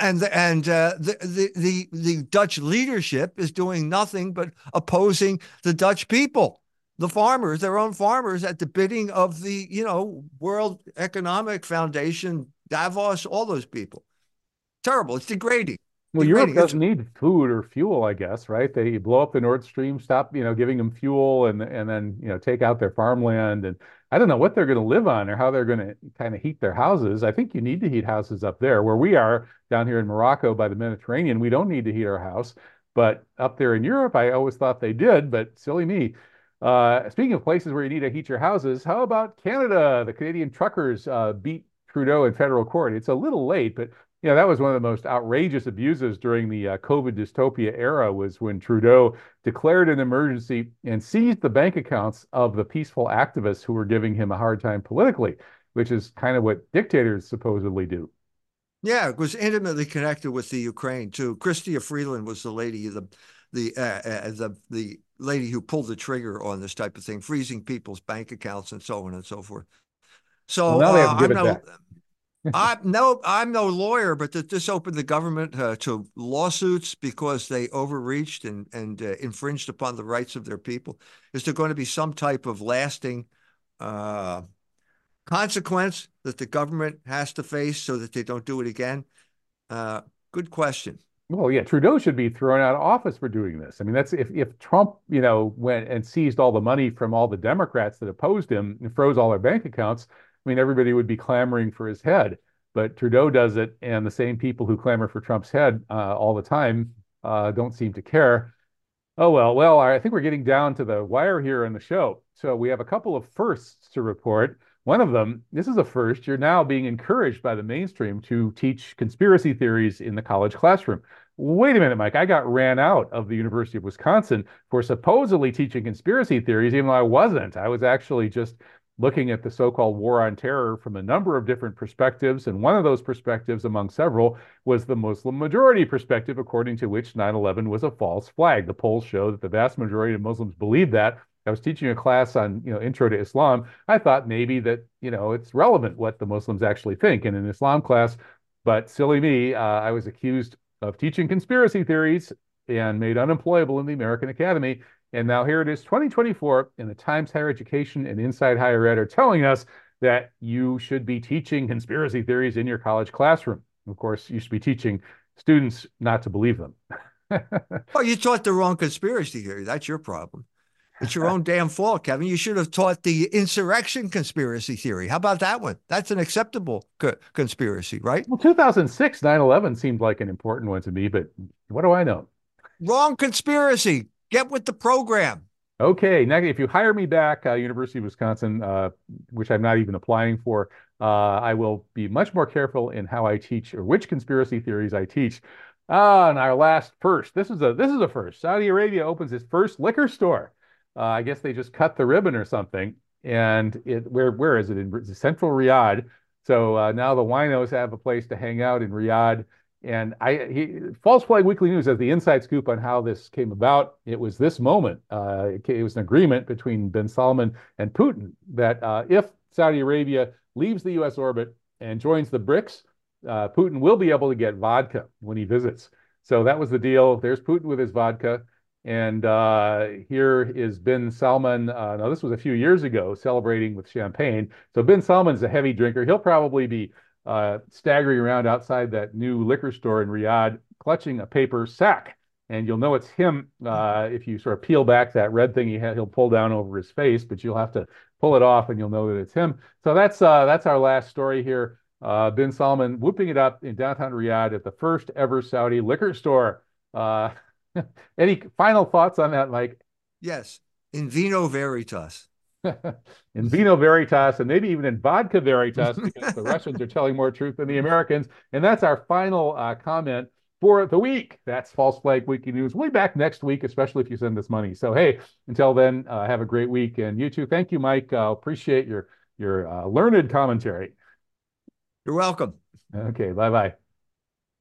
Speaker 2: and and uh, the, the the the Dutch leadership is doing nothing but opposing the Dutch people, the farmers, their own farmers, at the bidding of the you know World Economic Foundation, Davos, all those people. Terrible. It's degrading.
Speaker 1: Well, Europe doesn't need food or fuel, I guess, right? They blow up the Nord Stream, stop, you know, giving them fuel, and and then you know take out their farmland, and I don't know what they're going to live on or how they're going to kind of heat their houses. I think you need to heat houses up there where we are down here in Morocco by the Mediterranean. We don't need to heat our house, but up there in Europe, I always thought they did. But silly me. Uh, speaking of places where you need to heat your houses, how about Canada? The Canadian truckers uh, beat Trudeau in federal court. It's a little late, but know, that was one of the most outrageous abuses during the uh, COVID dystopia era was when Trudeau declared an emergency and seized the bank accounts of the peaceful activists who were giving him a hard time politically, which is kind of what dictators supposedly do.
Speaker 2: Yeah, it was intimately connected with the Ukraine too. Chrystia Freeland was the lady, the the uh, uh, the the lady who pulled the trigger on this type of thing, freezing people's bank accounts and so on and so forth. So well, uh, I'm no, I'm no, I'm no lawyer, but that this opened the government uh, to lawsuits because they overreached and and uh, infringed upon the rights of their people. Is there going to be some type of lasting uh, consequence that the government has to face so that they don't do it again? Uh, good question.
Speaker 1: Well, yeah, Trudeau should be thrown out of office for doing this. I mean, that's if if Trump, you know, went and seized all the money from all the Democrats that opposed him and froze all their bank accounts I mean, everybody would be clamoring for his head, but Trudeau does it, and the same people who clamor for Trump's head uh, all the time uh, don't seem to care. Oh, well, well, I think we're getting down to the wire here in the show. So we have a couple of firsts to report. One of them, this is a first, you're now being encouraged by the mainstream to teach conspiracy theories in the college classroom. Wait a minute, Mike, I got ran out of the University of Wisconsin for supposedly teaching conspiracy theories, even though I wasn't. I was actually just looking at the so-called war on terror from a number of different perspectives. And one of those perspectives, among several, was the Muslim majority perspective, according to which 9-11 was a false flag. The polls show that the vast majority of Muslims believe that. I was teaching a class on, you know, intro to Islam. I thought maybe that, you know, it's relevant what the Muslims actually think in an Islam class. But silly me, uh, I was accused of teaching conspiracy theories and made unemployable in the American Academy. And now here it is 2024, and the Times Higher Education and Inside Higher Ed are telling us that you should be teaching conspiracy theories in your college classroom. Of course, you should be teaching students not to believe them.
Speaker 2: well, you taught the wrong conspiracy theory. That's your problem. It's your own damn fault, Kevin. You should have taught the insurrection conspiracy theory. How about that one? That's an acceptable co conspiracy, right?
Speaker 1: Well, 2006, 9 11 seemed like an important one to me, but what do I know?
Speaker 2: Wrong conspiracy. Get with the program.
Speaker 1: Okay, now if you hire me back, uh, University of Wisconsin, uh, which I'm not even applying for, uh, I will be much more careful in how I teach or which conspiracy theories I teach. Ah, and our last first. This is a this is a first. Saudi Arabia opens its first liquor store. Uh, I guess they just cut the ribbon or something. And it where where is it in central Riyadh? So uh, now the winos have a place to hang out in Riyadh. And I, he, False Flag Weekly News has the inside scoop on how this came about. It was this moment. Uh, it, it, was an agreement between bin Salman and Putin that uh, if Saudi Arabia leaves the U.S. orbit and joins the BRICS, uh, Putin will be able to get vodka when he visits. So that was the deal. There's Putin with his vodka. And uh, here is bin Salman. Uh, now, this was a few years ago, celebrating with champagne. So bin Salman's a heavy drinker. He'll probably be uh, staggering around outside that new liquor store in Riyadh, clutching a paper sack. And you'll know it's him uh, if you sort of peel back that red thing he had, he'll pull down over his face, but you'll have to pull it off and you'll know that it's him. So that's uh, that's our last story here. Uh, bin Salman whooping it up in downtown Riyadh at the first ever Saudi liquor store. Uh, any final thoughts on that, Mike?
Speaker 2: Yes, in vino veritas.
Speaker 1: in vino veritas and maybe even in vodka veritas because the Russians are telling more truth than the Americans. And that's our final uh, comment for the week. That's False Flag Weekly News. We'll be back next week, especially if you send us money. So, hey, until then, uh, have a great week. And you too. Thank you, Mike. Uh, appreciate your, your uh, learned commentary.
Speaker 2: You're welcome.
Speaker 1: Okay. Bye bye.